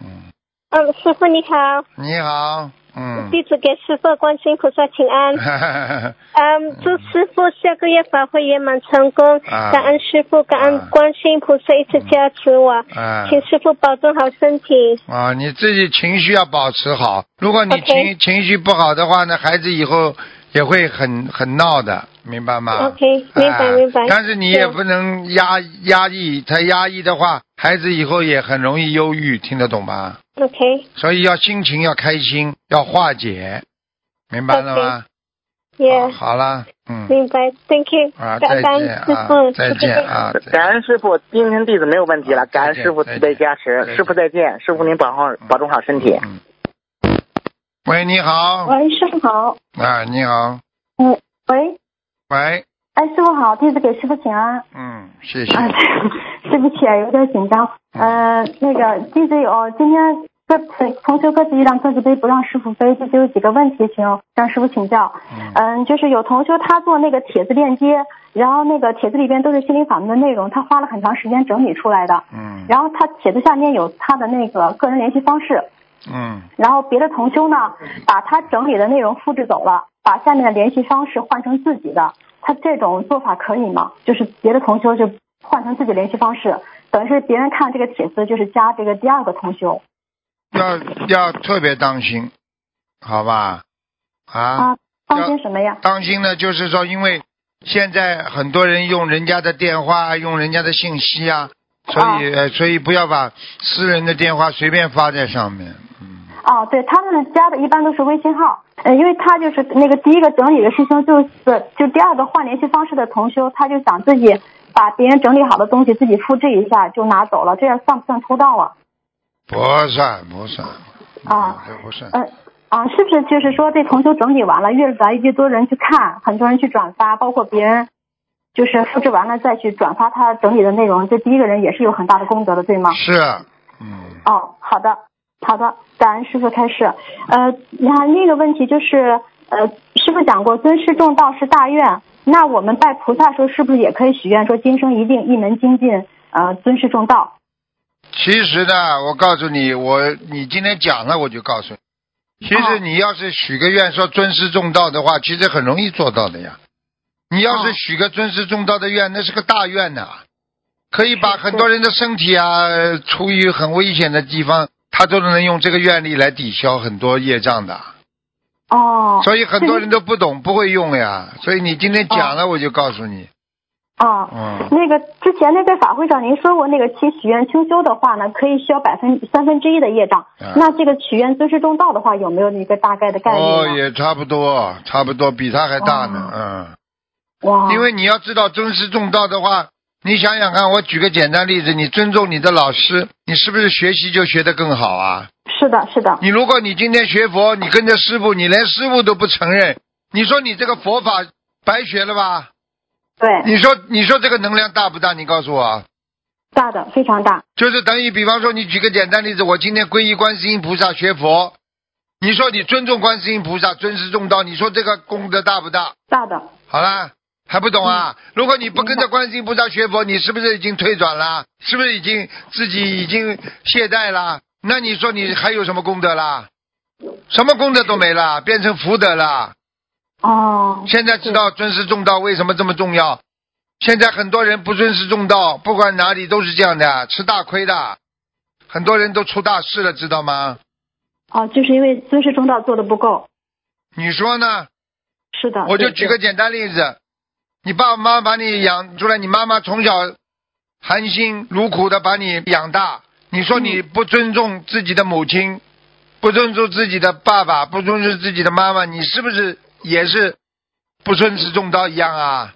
嗯，嗯，师傅你好，你好，嗯，弟子给师傅观世音菩萨请安。嗯，祝师傅下个月法会圆满成功，啊感恩师傅，感恩啊观世音菩萨一直加持我，啊请师傅保重好身体。啊，你自己情绪要保持好。如果你情情绪不好的话呢，孩子以后也会很很闹的，明白吗？OK，明白啊明白。但是你也不能压压抑，太压抑的话，孩子以后也很容易忧郁，听得懂吗？OK，所以要心情要开心，要化解，明白了吗？yeah，好好了，嗯，明白，Thank you，啊，感再见啊，，再见啊，感恩师傅，今天弟子没有问题了，感恩师傅慈悲加持，师傅再见，师傅您保好保重好身体。嗯。喂，你好，喂，师傅好。啊，你好，喂，喂，哎，师傅好，弟子给师傅请安。嗯，谢谢，啊，对 不起啊，有点紧张。呃，那个弟子有今天各同学各自一辆各自背，不让师傅飞。弟子有几个问题，请让师傅请教。嗯，就是有同学他做那个帖子链接，然后那个帖子里边都是心灵法门的内容，他花了很长时间整理出来的。嗯然后他帖子下面有他的那个个人联系方式，嗯，然后别的同修呢，把他整理的内容复制走了，把下面的联系方式换成自己的，他这种做法可以吗？就是别的同修就换成自己联系方式，等于是别人看这个帖子就是加这个第二个同修要要特别当心，好吧？啊，啊，当心什么呀？当心呢，就是说，因为现在很多人用人家的电话，用人家的信息啊，所以、呃所以不要把私人的电话随便发在上面。嗯，哦，对，他们加的一般都是微信号，呃，因为他就是那个第一个整理的师兄，就是就第二个换联系方式的同修，他就想自己把别人整理好的东西自己复制一下就拿走了，这样算不算偷盗啊？不算不算啊，这不算。呃啊，是不是就是说这同修整理完了，越来越多人去看，很多人去转发，包括别人就是复制完了再去转发他整理的内容，这第一个人也是有很大的功德的，对吗？是，嗯，哦，好的，好的，感恩师傅开示。呃，然后另一个问题就是，呃，师傅讲过尊师重道是大愿，那我们拜菩萨时候是不是也可以许愿说今生一定一门精进，呃，尊师重道？其实呢，我告诉你，我你今天讲了，我就告诉你，其实你要是许个愿说尊师重道的话，其实很容易做到的呀。你要是哦许个尊师重道的愿，那是个大愿呐、可以把很多人的身体啊，处于很危险的地方，他都能用这个愿力来抵消很多业障的。哦，所以很多人都不懂，不会用呀。所以你今天讲了，我就告诉你，哦，嗯，那个之前那在法会上您说过，那个其许愿清修的话呢，可以消百分三分之一的业障。嗯。那这个许愿尊师重道的话，有没有一个大概的概念哦，也差不多，差不多，比他还大呢，嗯。哇，因为你要知道尊师重道的话，你想想看，我举个简单例子，你尊重你的老师，你是不是学习就学得更好啊？是的，是的，你如果你今天学佛，你跟着师傅，你连师傅都不承认，你说你这个佛法白学了吧？对，你说你说这个能量大不大？你告诉我，大的非常大。就是等于比方说，你举个简单例子，我今天皈依观世音菩萨学佛，你说你尊重观世音菩萨，尊师重道，你说这个功德大不大？大的，好啦，还不懂啊？如果你不跟着观世音菩萨学佛，你是不是已经退转了？是不是已经自己已经懈怠了？那你说你还有什么功德啦？什么功德都没了，变成福德了。哦，现在知道尊师重道为什么这么重要？现在很多人不尊师重道，不管哪里都是这样的，吃大亏的。很多人都出大事了，知道吗？哦，就是因为尊师重道做的不够。你说呢？是的，我就举个简单例子，你爸爸妈妈把你养出来，你妈妈从小含辛茹苦的把你养大，你说你不尊重自己的母亲，不尊重自己的爸爸，不尊重自己的妈妈，你是不是也是不尊师重道一样啊？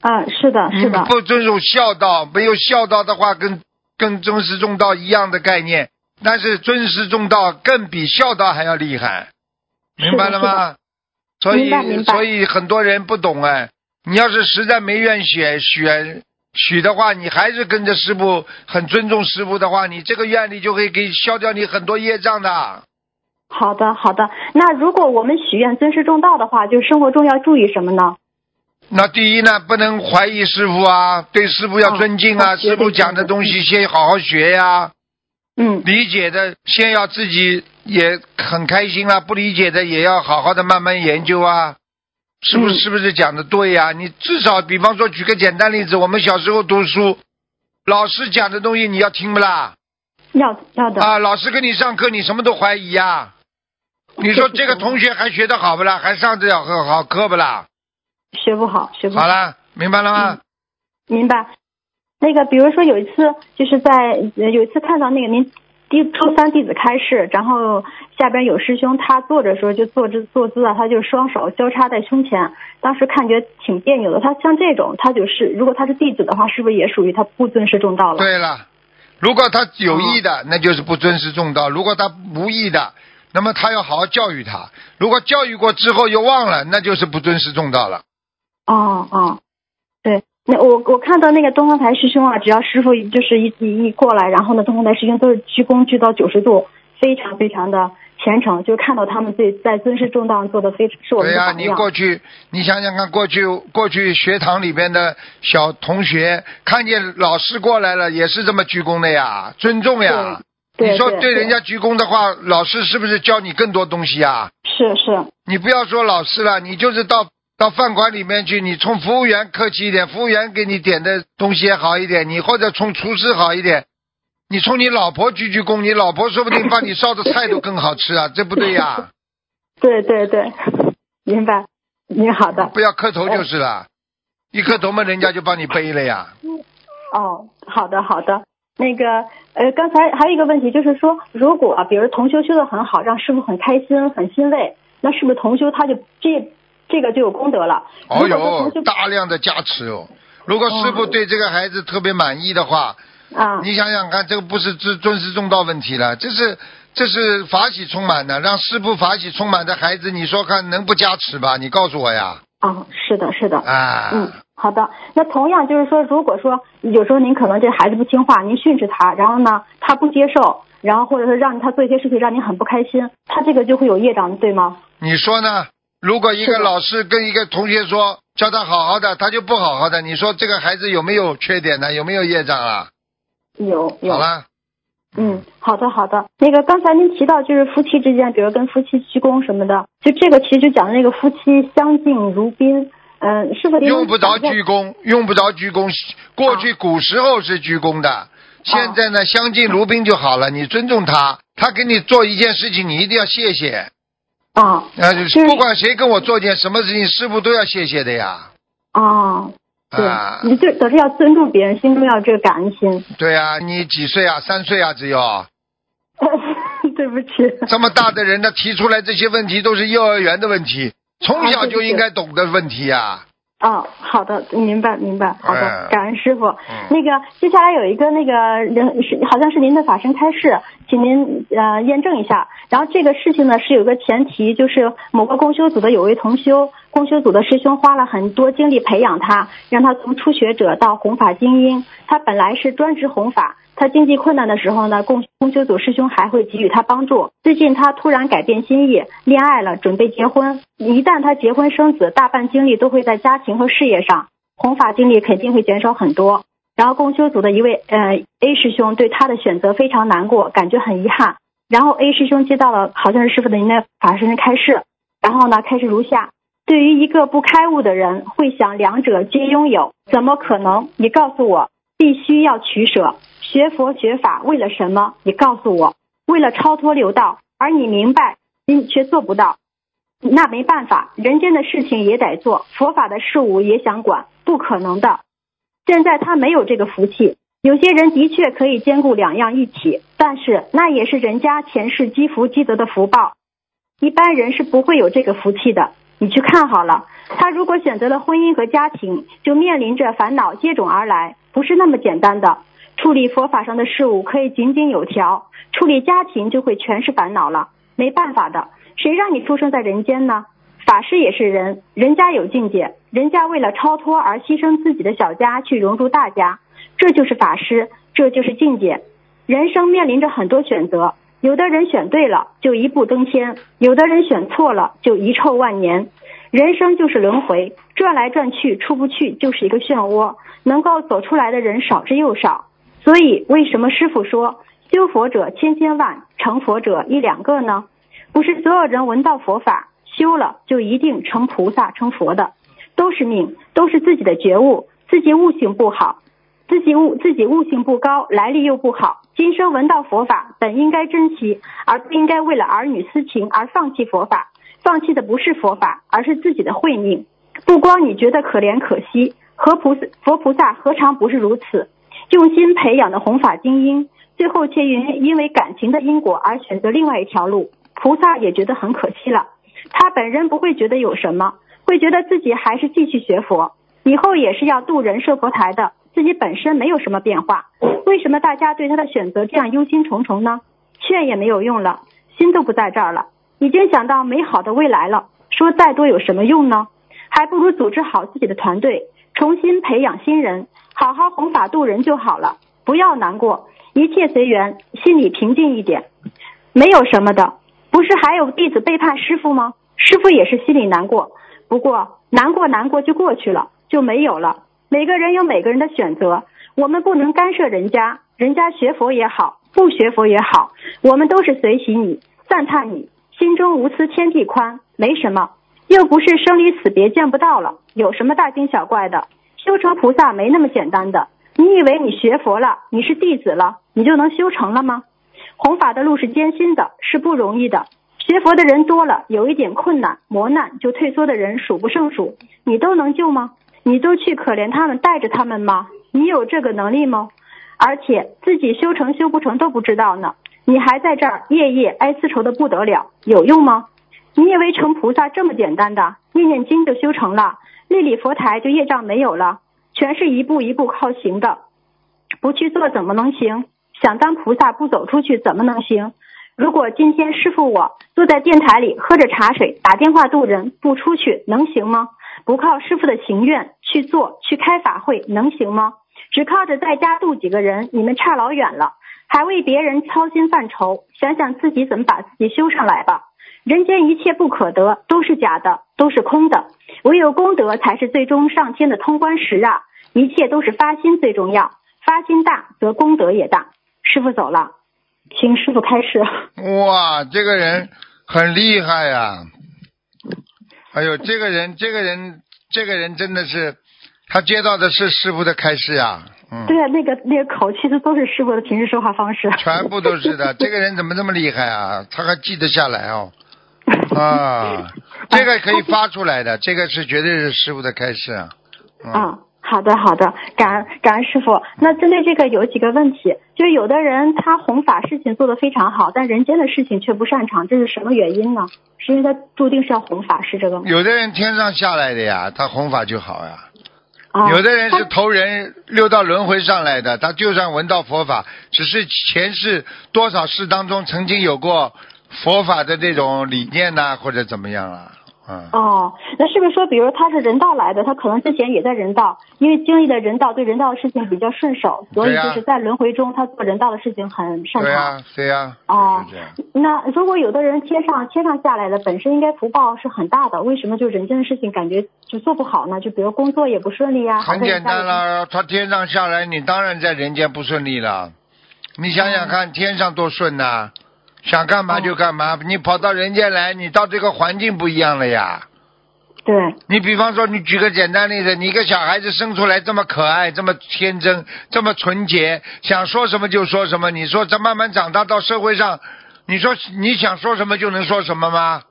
啊，是的，你是的，不遵守孝道，没有孝道的话，跟跟尊师重道一样的概念，但是尊师重道更比孝道还要厉害，明白了吗？所以所以很多人不懂哎，你要是实在没愿选选许的话，你还是跟着师傅，很尊重师傅的话，你这个愿力就会给消掉你很多业障的。好的，好的。那如果我们许愿尊师重道的话，就是生活中要注意什么呢？那第一呢，不能怀疑师傅啊，对师傅要尊敬啊，哦师傅讲的东西先好好学呀、嗯，理解的先要自己也很开心啊，不理解的也要好好的慢慢研究啊，是不是？嗯是不是讲的对呀、你至少比方说举个简单例子，我们小时候读书，老师讲的东西你要听不啦？要要的。啊，老师跟你上课，你什么都怀疑呀、你说这个同学还学得好不啦？还上得了好好课不啦？学不好，学不好。好了，明白了吗？明白。那个比如说有一次就是在呃有一次看到那个您第初三弟子开示，然后下边有师兄他坐着时候就坐姿坐姿啊，他就双手交叉在胸前，当时看觉挺别扭的。他像这种，他就是如果他是弟子的话，是不是也属于他不尊师重道了？对了，如果他有意的，那就是不尊师重道；如果他无意的，那么他要好好教育他。如果教育过之后又忘了，那就是不尊师重道了。哦哦，对，那我我看到那个东方台师兄啊，只要师傅就是一一一过来，然后呢，东方台师兄都是鞠躬鞠到九十度，非常非常的虔诚，就看到他们对在尊师重道上做的非常是我们对呀、你。过去，你想想看，过去过去学堂里边的小同学看见老师过来了，也是这么鞠躬的呀，尊重呀。对你说对人家鞠躬的话，老师是不是教你更多东西啊？是是，你不要说老师了，你就是到到饭馆里面去，你冲服务员客气一点，服务员给你点的东西也好一点，你或者冲厨师好一点，你冲你老婆鞠鞠躬，你老婆说不定帮你烧的菜都更好吃啊，这不对呀？对对对，明白。你好的。不要磕头就是了，一磕头嘛，人家就帮你背了呀。哦，好的好的。那个呃，刚才还有一个问题，就是说，如果比如同修修的很好，让师傅很开心、很欣慰，那是不是同修他就这这个就有功德了？哦哟，大量的加持哦。如果师傅对这个孩子特别满意的话，啊，你想想看，这个不是尊尊师重道问题了，这是这是法喜充满的，让师傅法喜充满的孩子，你说看能不加持吧？你告诉我呀。啊，是的，是的。啊，嗯，好的。那同样就是说，如果说有时候您可能这孩子不听话，您训斥他，然后呢他不接受，然后或者是让他做一些事情让您很不开心，他这个就会有业障，对吗？你说呢？如果一个老师跟一个同学说叫他好好的，他就不好好的，你说这个孩子有没有缺点呢？有没有业障啊？有有。嗯，好的好的。那个刚才您提到就是夫妻之间，比如跟夫妻鞠躬什么的，就这个其实就讲的那个夫妻相敬如宾。嗯、师傅您能用不着鞠躬，用不着鞠躬。过去古时候是鞠躬的，现在呢相敬如宾就好了。你尊重他，他给你做一件事情，你一定要谢谢。啊不管谁跟我做件什么事情，师傅都要谢谢的呀。啊，对，啊，你就总是要尊重别人，心中要有这个感恩心。对啊，你几岁啊？三岁啊？只有 对不起。这么大的人呢，提出来这些问题都是幼儿园的问题，从小就应该懂的问题呀、哦，好的，明白明白，好的，嗯感恩师傅。嗯那个接下来有一个那个人是好像是您的法身开示，请您呃验证一下。然后这个事情呢是有个前提，就是某个公修组的有位同修，公修组的师兄花了很多精力培养他，让他从初学者到弘法精英。他本来是专职弘法，他经济困难的时候呢，共公修组师兄还会给予他帮助。最近他突然改变心意，恋爱了，准备结婚。一旦他结婚生子，大半精力都会在家庭和事业上，弘法精力肯定会减少很多。然后共修组的一位呃 A 师兄对他的选择非常难过，感觉很遗憾。然后 A 师兄接到了好像是师傅的您的法身开示，然后呢开始如下：对于一个不开悟的人，会想两者皆拥有，怎么可能？你告诉我，必须要取舍。学佛学法为了什么？你告诉我，为了超脱六道，而你明白，你却做不到。那没办法，人间的事情也得做，佛法的事物也想管，不可能的。现在他没有这个福气。有些人的确可以兼顾两样一体，但是那也是人家前世积福积德的福报，一般人是不会有这个福气的。你去看好了，他如果选择了婚姻和家庭，就面临着烦恼接踵而来，不是那么简单的。处理佛法上的事物可以井井有条，处理家庭就会全是烦恼了。没办法的，谁让你出生在人间呢？法师也是人，人家有境界，人家为了超脱而牺牲自己的小家去融入大家，这就是法师，这就是境界。人生面临着很多选择，有的人选对了就一步登天，有的人选错了就遗臭万年。人生就是轮回，转来转去出不去，就是一个漩涡，能够走出来的人少之又少。所以，为什么师傅说修佛者千千万，成佛者一两个呢？不是所有人闻到佛法修了就一定成菩萨成佛的，都是命，都是自己的觉悟，自己悟性不好，自己悟自己悟性不高，来历又不好。今生闻到佛法，本应该珍惜，而不应该为了儿女私情而放弃佛法。放弃的不是佛法，而是自己的慧命。不光你觉得可怜可惜，和菩萨佛菩萨何尝不是如此？用心培养的弘法精英，最后却因因为感情的因果而选择另外一条路，菩萨也觉得很可惜了。他本人不会觉得有什么，会觉得自己还是继续学佛，以后也是要渡人设佛台的，自己本身没有什么变化。为什么大家对他的选择这样忧心忡忡呢？劝也没有用了，心都不在这儿了，已经想到美好的未来了，说再多有什么用呢？还不如组织好自己的团队，重新培养新人，好好弘法度人就好了。不要难过，一切随缘，心里平静一点，没有什么的。不是还有弟子背叛师傅吗？师傅也是心里难过，不过难过难过就过去了，就没有了。每个人有每个人的选择，我们不能干涉人家，人家学佛也好，不学佛也好，我们都是随喜你，赞叹你，心中无私天地宽，没什么，又不是生离死别见不到了，有什么大惊小怪的？修成菩萨没那么简单的，你以为你学佛了，你是弟子了，你就能修成了吗？弘法的路是艰辛的，是不容易的。学佛的人多了，有一点困难磨难就退缩的人数不胜数。你都能救吗？你都去可怜他们，带着他们吗？你有这个能力吗？而且自己修成修不成都不知道呢，你还在这儿夜夜哀丝愁的不得了，有用吗？你以为成菩萨这么简单的？念念经就修成了，立立佛台就业障没有了？全是一步一步靠行的，不去做怎么能行？想当菩萨不走出去怎么能行？如果今天师傅我坐在电台里喝着茶水打电话渡人不出去能行吗？不靠师傅的情愿去做去开法会能行吗？只靠着在家渡几个人，你们差老远了，还为别人操心犯愁，想想自己怎么把自己修上来吧。人间一切不可得，都是假的，都是空的，唯有功德才是最终上天的通关石啊！一切都是发心最重要，发心大则功德也大。师傅走了，请师傅开示。哇，这个人很厉害呀！哎呦，这个人，这个人，这个人真的是，他接到的是师傅的开示呀。嗯，对啊，那个那个口气，这都是师傅的平时说话方式。全部都是的，这个人怎么这么厉害啊？他还记得下来哦。啊，这个可以发出来的，这个是绝对是师傅的开示啊。嗯。好的，好的，感恩感恩师傅。那针对这个有几个问题，就是有的人他弘法事情做得非常好，但人间的事情却不擅长，这是什么原因呢？是因为他注定是要弘法，是这个吗？有的人天上下来的呀，他弘法就好呀。啊。有的人是投人六道轮回上来的，他就算闻到佛法，只是前世多少世当中曾经有过佛法的这种理念呐，或者怎么样了。哦，那是不是说，比如他是人道来的，他可能之前也在人道，因为经历的人道，对人道的事情比较顺手，所以就是在轮回中他做人道的事情很擅长。对呀，对呀。哦，那如果有的人天上天上下来的，本身应该福报是很大的，为什么就人间的事情感觉就做不好呢？就比如工作也不顺利呀。很简单了，他天上下来，你当然在人间不顺利了。你想想看，天上多顺呐！想干嘛就干嘛，你跑到人家来，你到这个环境不一样了呀。对。你比方说，你举个简单例子，你一个小孩子生出来这么可爱，这么天真，这么纯洁，想说什么就说什么。你说这慢慢长大到社会上，你说你想说什么就能说什么吗？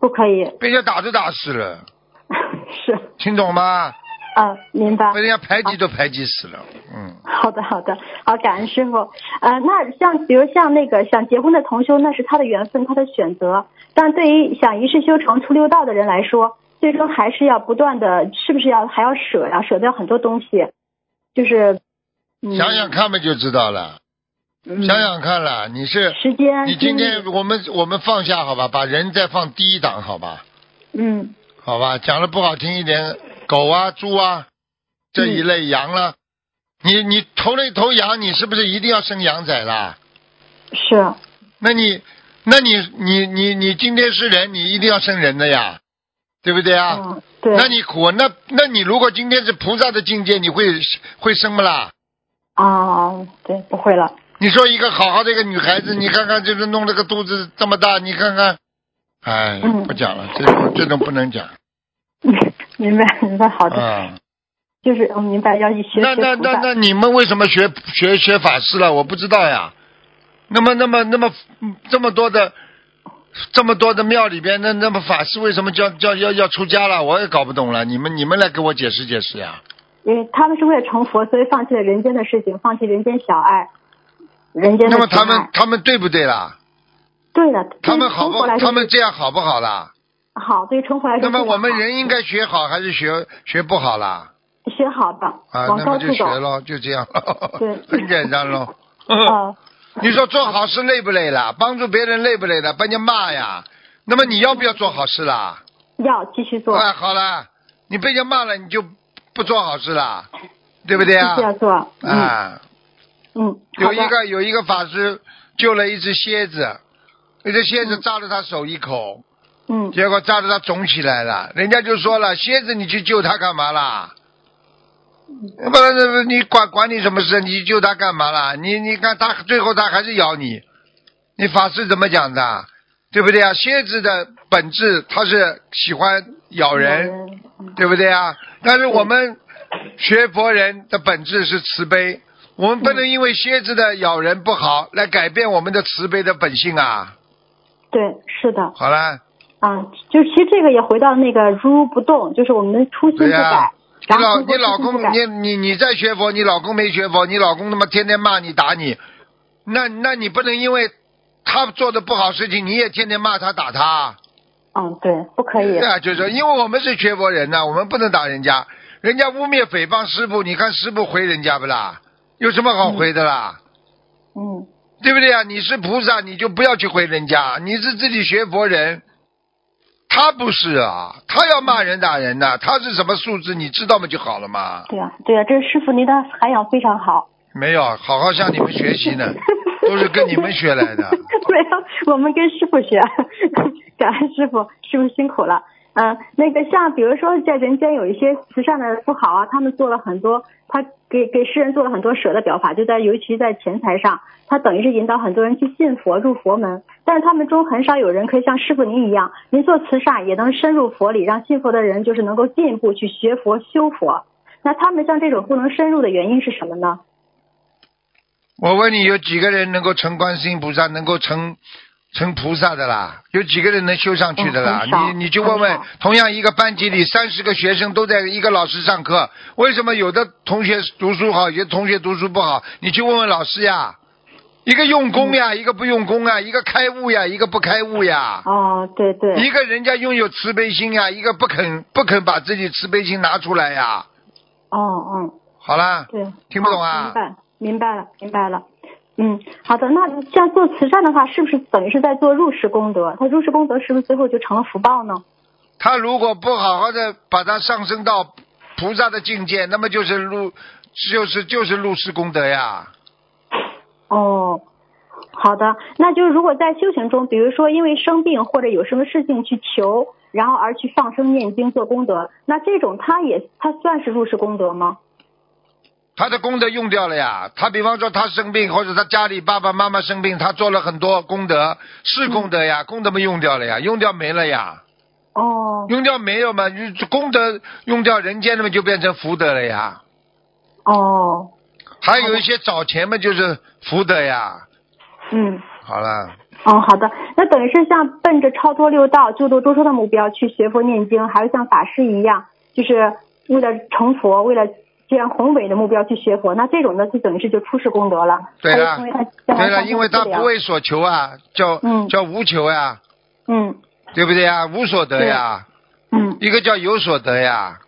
不可以。被人家打都打死了。是。听懂吗？啊，明白。被人家排挤都排挤死了，嗯。好的，好的，好，感恩师傅。呃，那像比如像那个想结婚的同修，那是他的缘分，他的选择。但对于想一世修成出六道的人来说，最终还是要不断的，是不是要还要舍呀？舍掉很多东西，就是。想想看嘛，就知道了。想想看了，你是时间，你今天我们我们放下好吧，把人再放低一档好吧。嗯。好吧，讲的不好听一点。狗啊，猪啊，这一类羊了，你你投了一头羊，你是不是一定要生羊崽啦？是。那你，那你你你你今天是人，你一定要生人的呀，对不对啊？嗯。对。那你苦，那那你如果今天是菩萨的境界，你会会生不啦？哦，对，不会了。你说一个好好的一个女孩子，你看看就是弄了个肚子这么大，你看看，哎，不讲了，这种这种不能讲。明白，明白，好的。嗯，就是我明白要去学那那那那你们为什么学学学法师了？我不知道呀。那么那么那么这么多的这么多的庙里边，那那么法师为什么叫叫要要出家了？我也搞不懂了。你们你们来给我解释解释呀。因为他们是为了成佛，所以放弃了人间的事情，放弃人间小爱，人间的那么他们他们对不对啦？对的，他们好不对于成佛来？说他们这样好不好啦？好，对于成佛来说那么我们人应该学好还是学学不好啦？学好的，啊，往那么就高处走。学咯，就这样咯。对 很简单咯。呃 你说做好事累不累啦？帮助别人累不累的？被人家骂呀。那么你要不要做好事啦？要继续做，啊，好了，你被人家骂了，你就不做好事啦，对不对啊继续？要做。嗯啊，嗯，有一。个有一个法师救了一只蝎子，那只蝎子嗯扎了他手一口，嗯结果扎得他肿起来了。人家就说了，蝎子你去救他干嘛啦？不是你管管你什么事？你救他干嘛啦？你你看他最后他还是咬你，你法师怎么讲的？对不对啊？蝎子的本质它是喜欢咬人，嗯对不对啊？但是我们学佛人的本质是慈悲，我们不能因为蝎子的咬人不好来改变我们的慈悲的本性啊！对，是的，好了，啊，就其实这个也回到那个如如不动，就是我们的初心不改。你老你老公你你你在学佛，你老公没学佛，你老公他妈天天骂你打你，那那你不能因为他做的不好事情，你也天天骂他打他。嗯，对，不可以对。啊，就是说，因为我们是学佛人呐、我们不能打人家，人家污蔑诽谤师傅，你看师傅回人家不啦？有什么好回的啦？嗯，对不对啊？你是菩萨，你就不要去回人家。你是自己学佛人，他不是啊，他要骂人打人的，他是什么素质，你知道吗？就好了嘛。对呀、对呀、这师傅您的涵养非常好。没有，好好向你们学习呢，都是跟你们学来的。没有，我们跟师傅学，感恩师傅，师傅辛苦了。嗯、那个像比如说在人间有一些慈善的富豪啊，他们做了很多，他给给世人做了很多舍的表法，就在尤其在钱财上，他等于是引导很多人去信佛入佛门。但是他们中很少有人可以像师傅您一样，您做慈善也能深入佛理，让信佛的人就是能够进一步去学佛修佛。那他们像这种不能深入的原因是什么呢？我问你，有几个人能够成观世音菩萨，能够成成菩萨的啦？有几个人能修上去的啦？嗯你你就问问，同样一个班级里三十个学生都在一个老师上课，为什么有的同学读书好，有的同学读书不好？你去问问老师呀。一个用功嗯呀，一个不用功啊，一个开悟呀，一个不开悟呀。哦，对对。一个人家拥有慈悲心呀，一个不肯不肯把自己慈悲心拿出来呀。哦，哦。好啦，对，听不懂啊明白，明白了，明白了。嗯，好的。那像做慈善的话，是不是等于是在做入世功德？他入世功德是不是最后就成了福报呢？他如果不好好的把它上升到菩萨的境界，那么就是入就是就是入世功德呀。哦，好的。那就是如果在修行中，比如说因为生病或者有什么事情去求，然后而去放生念经做功德，那这种他也他算是入世功德吗？他的功德用掉了呀。他比方说他生病，或者他家里爸爸妈妈生病，他做了很多功德，是功德呀，功德没用掉了呀，用掉没了呀，哦用掉没有嘛？功德用掉人间那么，就变成福德了呀。哦，还有一些早前嘛，就是福德呀。嗯。好了，哦，好的，那等于是像奔着超脱六道、救度众生的目标去学佛念经，还是像法师一样，就是为了成佛，为了这样宏伟的目标去学佛。那这种呢，就等于是就出世功德了。对了对了，因为他不为所求啊，叫、嗯。叫无求呀，嗯。对不对呀？无所得呀，嗯。一个叫有所得呀。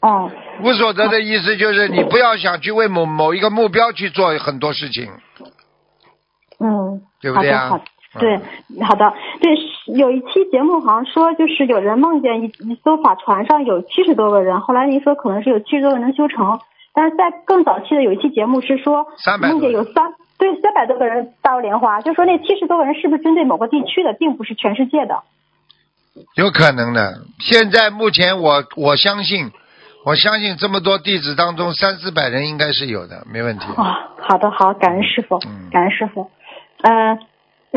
哦。无所得的意思就是你不要想去为某某一个目标去做很多事情，嗯，对不对啊对，好的，对，有一期节目好像说，就是有人梦见一一艘法船上有七十多个人，后来您说可能是有七十多个人能修成，但是在更早期的有一期节目是说300多梦见有三对三百多个人大莲花，就说那七十多个人是不是针对某个地区的，并不是全世界的？有可能的。现在目前我我相信，我相信这么多弟子当中三四百人应该是有的，没问题。啊，好的，好，感恩师傅嗯，感恩师傅。呃，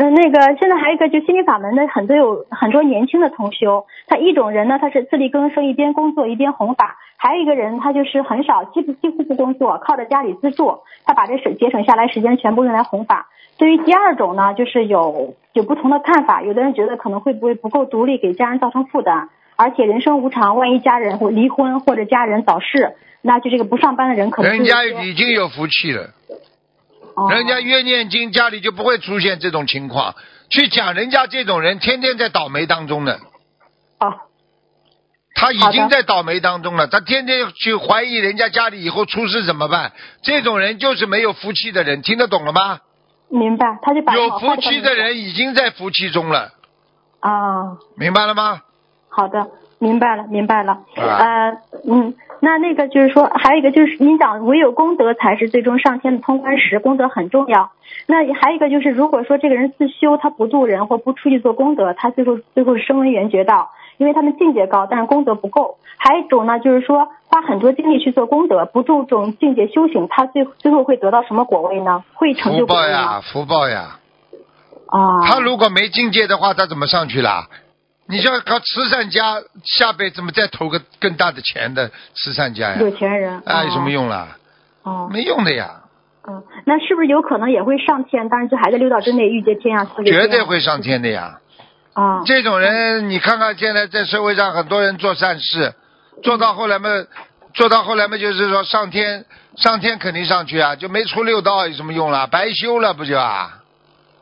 那那个现在还有一个就心理法门的很多有很多年轻的同修，他一种人呢，他是自力更生，一边工作一边弘法；还有一个人，他就是很少，几乎几乎不工作，靠着家里资助，他把这省节省下来时间全部用来弘法。对于第二种呢，就是有有不同的看法，有的人觉得可能会不会不够独立，给家人造成负担，而且人生无常，万一家人会离婚或者家人早逝，那就这个不上班的人可能人家已经有福气了，哦人家越念经，家里就不会出现这种情况。去讲人家这种人，天天在倒霉当中呢。哦，他已经在倒霉当中了，他天天去怀疑人家家里以后出事怎么办？这种人就是没有福气的人，听得懂了吗？明白，他就把有福气的人已经在福气中了，啊。明白了吗？好的，明白了，明白了。啊呃，嗯，那那个就是说，还有一个就是您讲，唯有功德才是最终上天的通关石，功德很重要。那还有一个就是，如果说这个人自修，他不度人或不出去做功德，他最后最后升为缘觉道，因为他们境界高，但是功德不够。还有一种呢，就是说花很多精力去做功德，不注重境界修行，他最最后会得到什么果位呢？会成就福报呀，福报呀。啊，他如果没境界的话，他怎么上去啦？你叫搞慈善家，下辈子么再投个更大的钱的慈善家呀？有钱人啊，有什么哦用啦？哦，没用的呀，嗯，那是不是有可能也会上天？但是就还在六道之内，遇见天啊，四界天啊绝对会上天的呀。啊。这种人，你看看现在在社会上很多人做善事，做到后来嘛，做到后来嘛，就是说上天，上天肯定上去啊，就没出六道有什么用啦？白修了不就啊？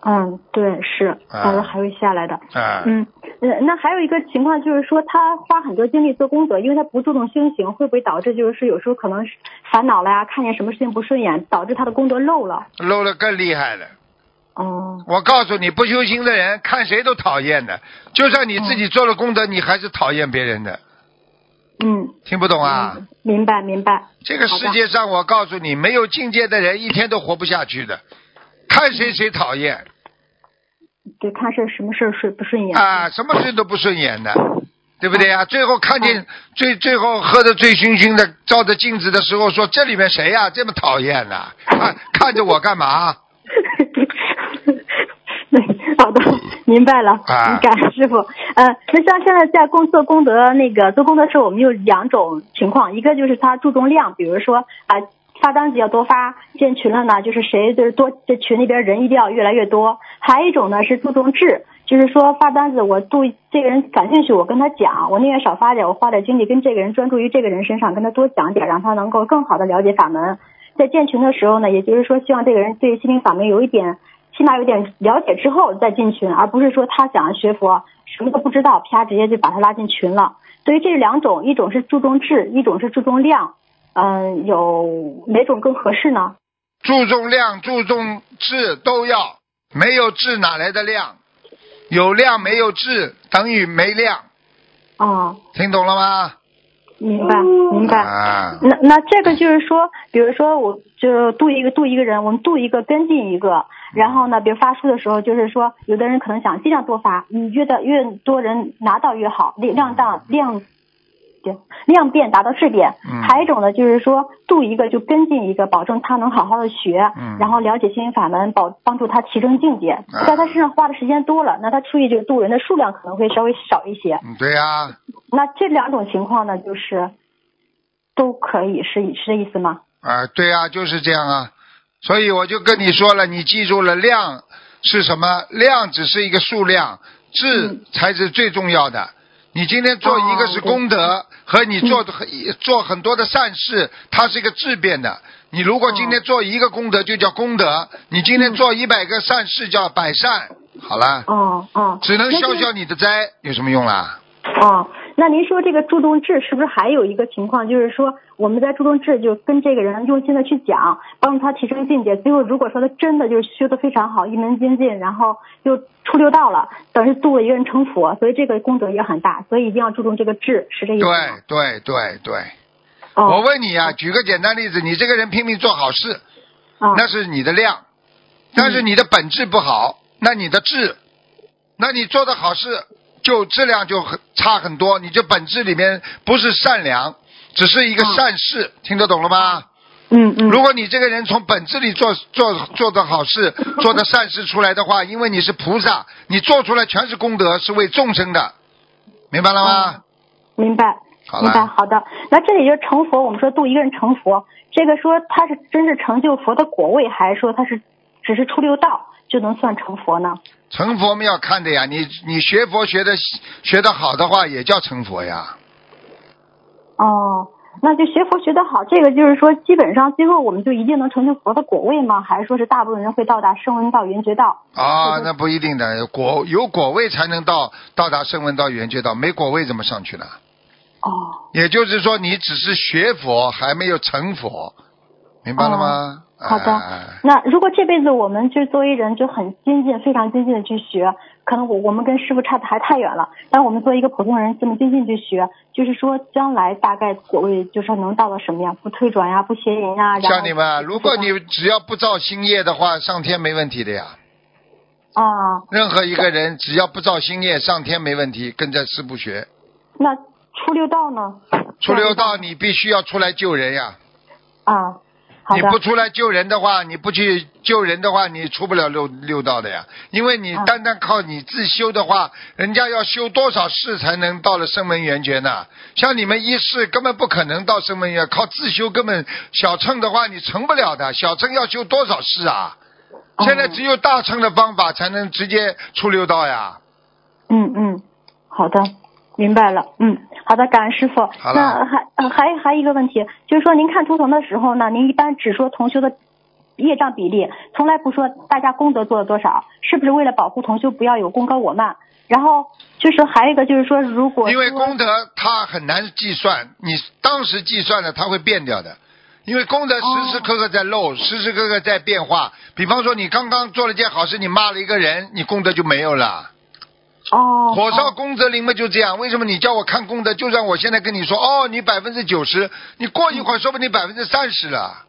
嗯，对，是，啊到时候还会下来的。啊，嗯，呃，那还有一个情况就是说，他花很多精力做功德，因为他不注重修行，会不会导致就是有时候可能是烦恼了呀，看见什么事情不顺眼，导致他的功德漏了？漏了更厉害了。哦，我告诉你，不修行的人看谁都讨厌的，就算你自己做了功德，你还是讨厌别人的。嗯，听不懂啊？嗯明白明白。这个世界上，我告诉你，没有境界的人一天都活不下去的，看谁谁讨厌对，看是什么事儿顺不顺眼？啊，什么事都不顺眼的，对不对啊？最后看见最最后喝得醉醺醺的，照着镜子的时候说：“这里面谁呀、这么讨厌呢、看 看着我干嘛？对，好的，明白了。啊感恩师傅。呃，那像现在在工做功德那个做功德时候，我们有两种情况，一个就是他注重量，比如说啊、发单子要多发，建群了呢，就是谁就是多这群里边人一定要越来越多。还有一种呢是注重质，就是说发单子我对这个人感兴趣，我跟他讲，我宁愿少发点，我花点精力跟这个人专注于这个人身上，跟他多讲点，让他能够更好的了解法门。在建群的时候呢，也就是说希望这个人对心灵法门有一点起码有点了解之后再进群，而不是说他想学佛什么都不知道，啪直接就把他拉进群了。所以这两种，一种是注重质，一种是注重量，嗯、有哪种更合适呢？注重量、注重质都要，没有质哪来的量？有量没有质等于没量，啊、听懂了吗？明白明白。啊，那那这个就是说，比如说我就度一个度一个人，我们度一个跟进一个，然后呢，比如发书的时候，就是说有的人可能想尽量多发，你越的越多人拿到越好，量量大量。对量变达到质变，嗯还有一种呢，就是说度一个就跟进一个，保证他能好好的学，嗯然后了解心灵法门，保帮助他提升境界。在他身上花的时间多了，那他出去这个度人的数量可能会稍微少一些。嗯对呀、那这两种情况呢，就是都可以，是是这意思吗？啊，对呀、就是这样啊。所以我就跟你说了，你记住了，量是什么？量只是一个数量，质嗯才是最重要的。你今天做一个是功德，和你做的很做很多的善事，它是一个质变的。你如果今天做一个功德就叫功德，你今天做一百个善事叫百善。好了，哦哦，只能消消你的灾，有什么用啦？哦，那您说这个注重智是不是还有一个情况，就是说我们在注重智，就跟这个人用心的去讲，帮助他提升境界。最后如果说他真的就是修的非常好，一门精进，然后又出六道了，等于度了一个人成佛，所以这个功德也很大，所以一定要注重这个智，是这意思吗？对对对对，哦，我问你啊，举个简单例子，你这个人拼命做好事，哦那是你的量，但是你的本质不好，那你的智，那你做的好事就质量就很差很多，你这本质里面不是善良，只是一个善事，听得懂了吗？嗯嗯，如果你这个人从本质里做做做的好事，做的善事出来的话，因为你是菩萨，你做出来全是功德，是为众生的，明白了吗？明白。好明白，好的。那这里就是成佛，我们说度一个人成佛，这个说他是真是成就佛的果位，还是说他是只是出六道就能算成佛呢？成佛们要看的呀，你你学佛学的学的好的话，也叫成佛呀。哦，那就学佛学的好，这个就是说，基本上最后我们就一定能成就佛的果位吗？还是说是大部分人会到达声闻道、缘觉道？啊，那不一定的，果有果位才能到到达声闻道、缘觉道，没果位怎么上去呢？哦，也就是说，你只是学佛，还没有成佛，明白了吗？好的哎那如果这辈子我们就作为人就很精进、非常精进的去学，可能我我们跟师傅差的还太远了。但我们作为一个普通人这么精进去学，就是说将来大概所谓就是能到了什么样？不退转呀，不邪淫呀。像你们，如果你只要不造新业的话，上天没问题的呀。啊，任何一个人只要不造新业，上天没问题，跟着师傅学。那出六道呢？出六道，你必须要出来救人呀。啊，你不出来救人的话，你不去救人的话，你出不了六六道的呀。因为你单单靠你自修的话，人家要修多少世才能到了声闻缘觉呢？像你们一世根本不可能到声闻缘，靠自修根本小乘的话你成不了的。小乘要修多少世啊？现在只有大乘的方法才能直接出六道呀。嗯嗯，好的，明白了。嗯，好的，感恩师傅。好了那还呃还还有一个问题，就是说您看图腾的时候呢，您一般只说同修的业障比例，从来不说大家功德做了多少，是不是为了保护同修不要有功高我慢？然后就是还有一个就是说，如果因为功德它很难计算，你当时计算了，它会变掉的。因为功德时时刻刻在漏，时时刻刻在变化。比方说，你刚刚做了件好事，你骂了一个人，你功德就没有了。哦，火烧功德林嘛就这样。为什么你叫我看功德？就算我现在跟你说，哦，你百分之九十，你过一会儿说不定百分之三十了。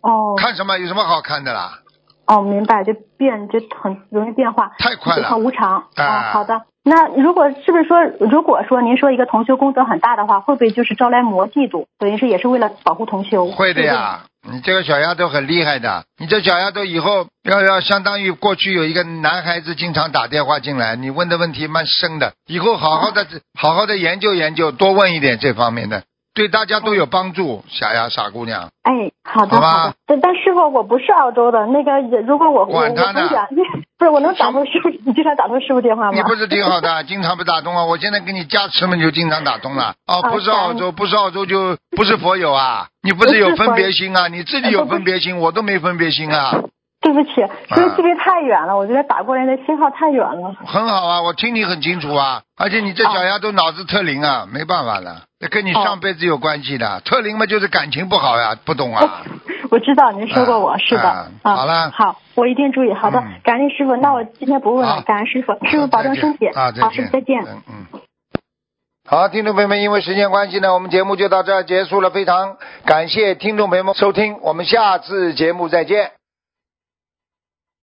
哦看什么？有什么好看的啦？哦，明白，就变就很容易变化，太快了很无常。啊哦，好的。那如果是不是说，如果说您说一个同修功德很大的话，会不会就是招来魔嫉妒？等于是也是为了保护同修。会的呀，你这个小丫头很厉害的。你这小丫头以后要要相当于过去有一个男孩子经常打电话进来，你问的问题蛮深的，以后好好的好好的研究研究，多问一点这方面的，对大家都有帮助。傻呀，傻姑娘，哎，好的。但但师傅，我不是澳洲的，那个如果我管他呢不是我能打通师傅，你经常打通师傅电话吗？你不是挺好的，经常不打通啊？我现在给你加持嘛，你就经常打通了。哦，啊不是澳洲，不是澳洲就不是佛友啊？你不是有分别心啊？你自己有分别心，我都没分别心啊。对不起，因为距离太远了，我觉得打过来的信号太远了。很好啊，我听你很清楚啊，而且你这小丫头脑子特灵啊，没办法了，这跟你上辈子有关系的。特灵嘛，就是感情不好呀，不懂啊。我知道您说过我、啊是的啊好了好，我一定注意。好的，嗯感恩师傅。那我今天不问好了，感恩师傅，师傅保重身体。好，见。师傅再见。嗯嗯。好，听众朋友们，因为时间关系呢，我们节目就到这儿结束了。非常感谢听众朋友们收听，我们下次节目再见。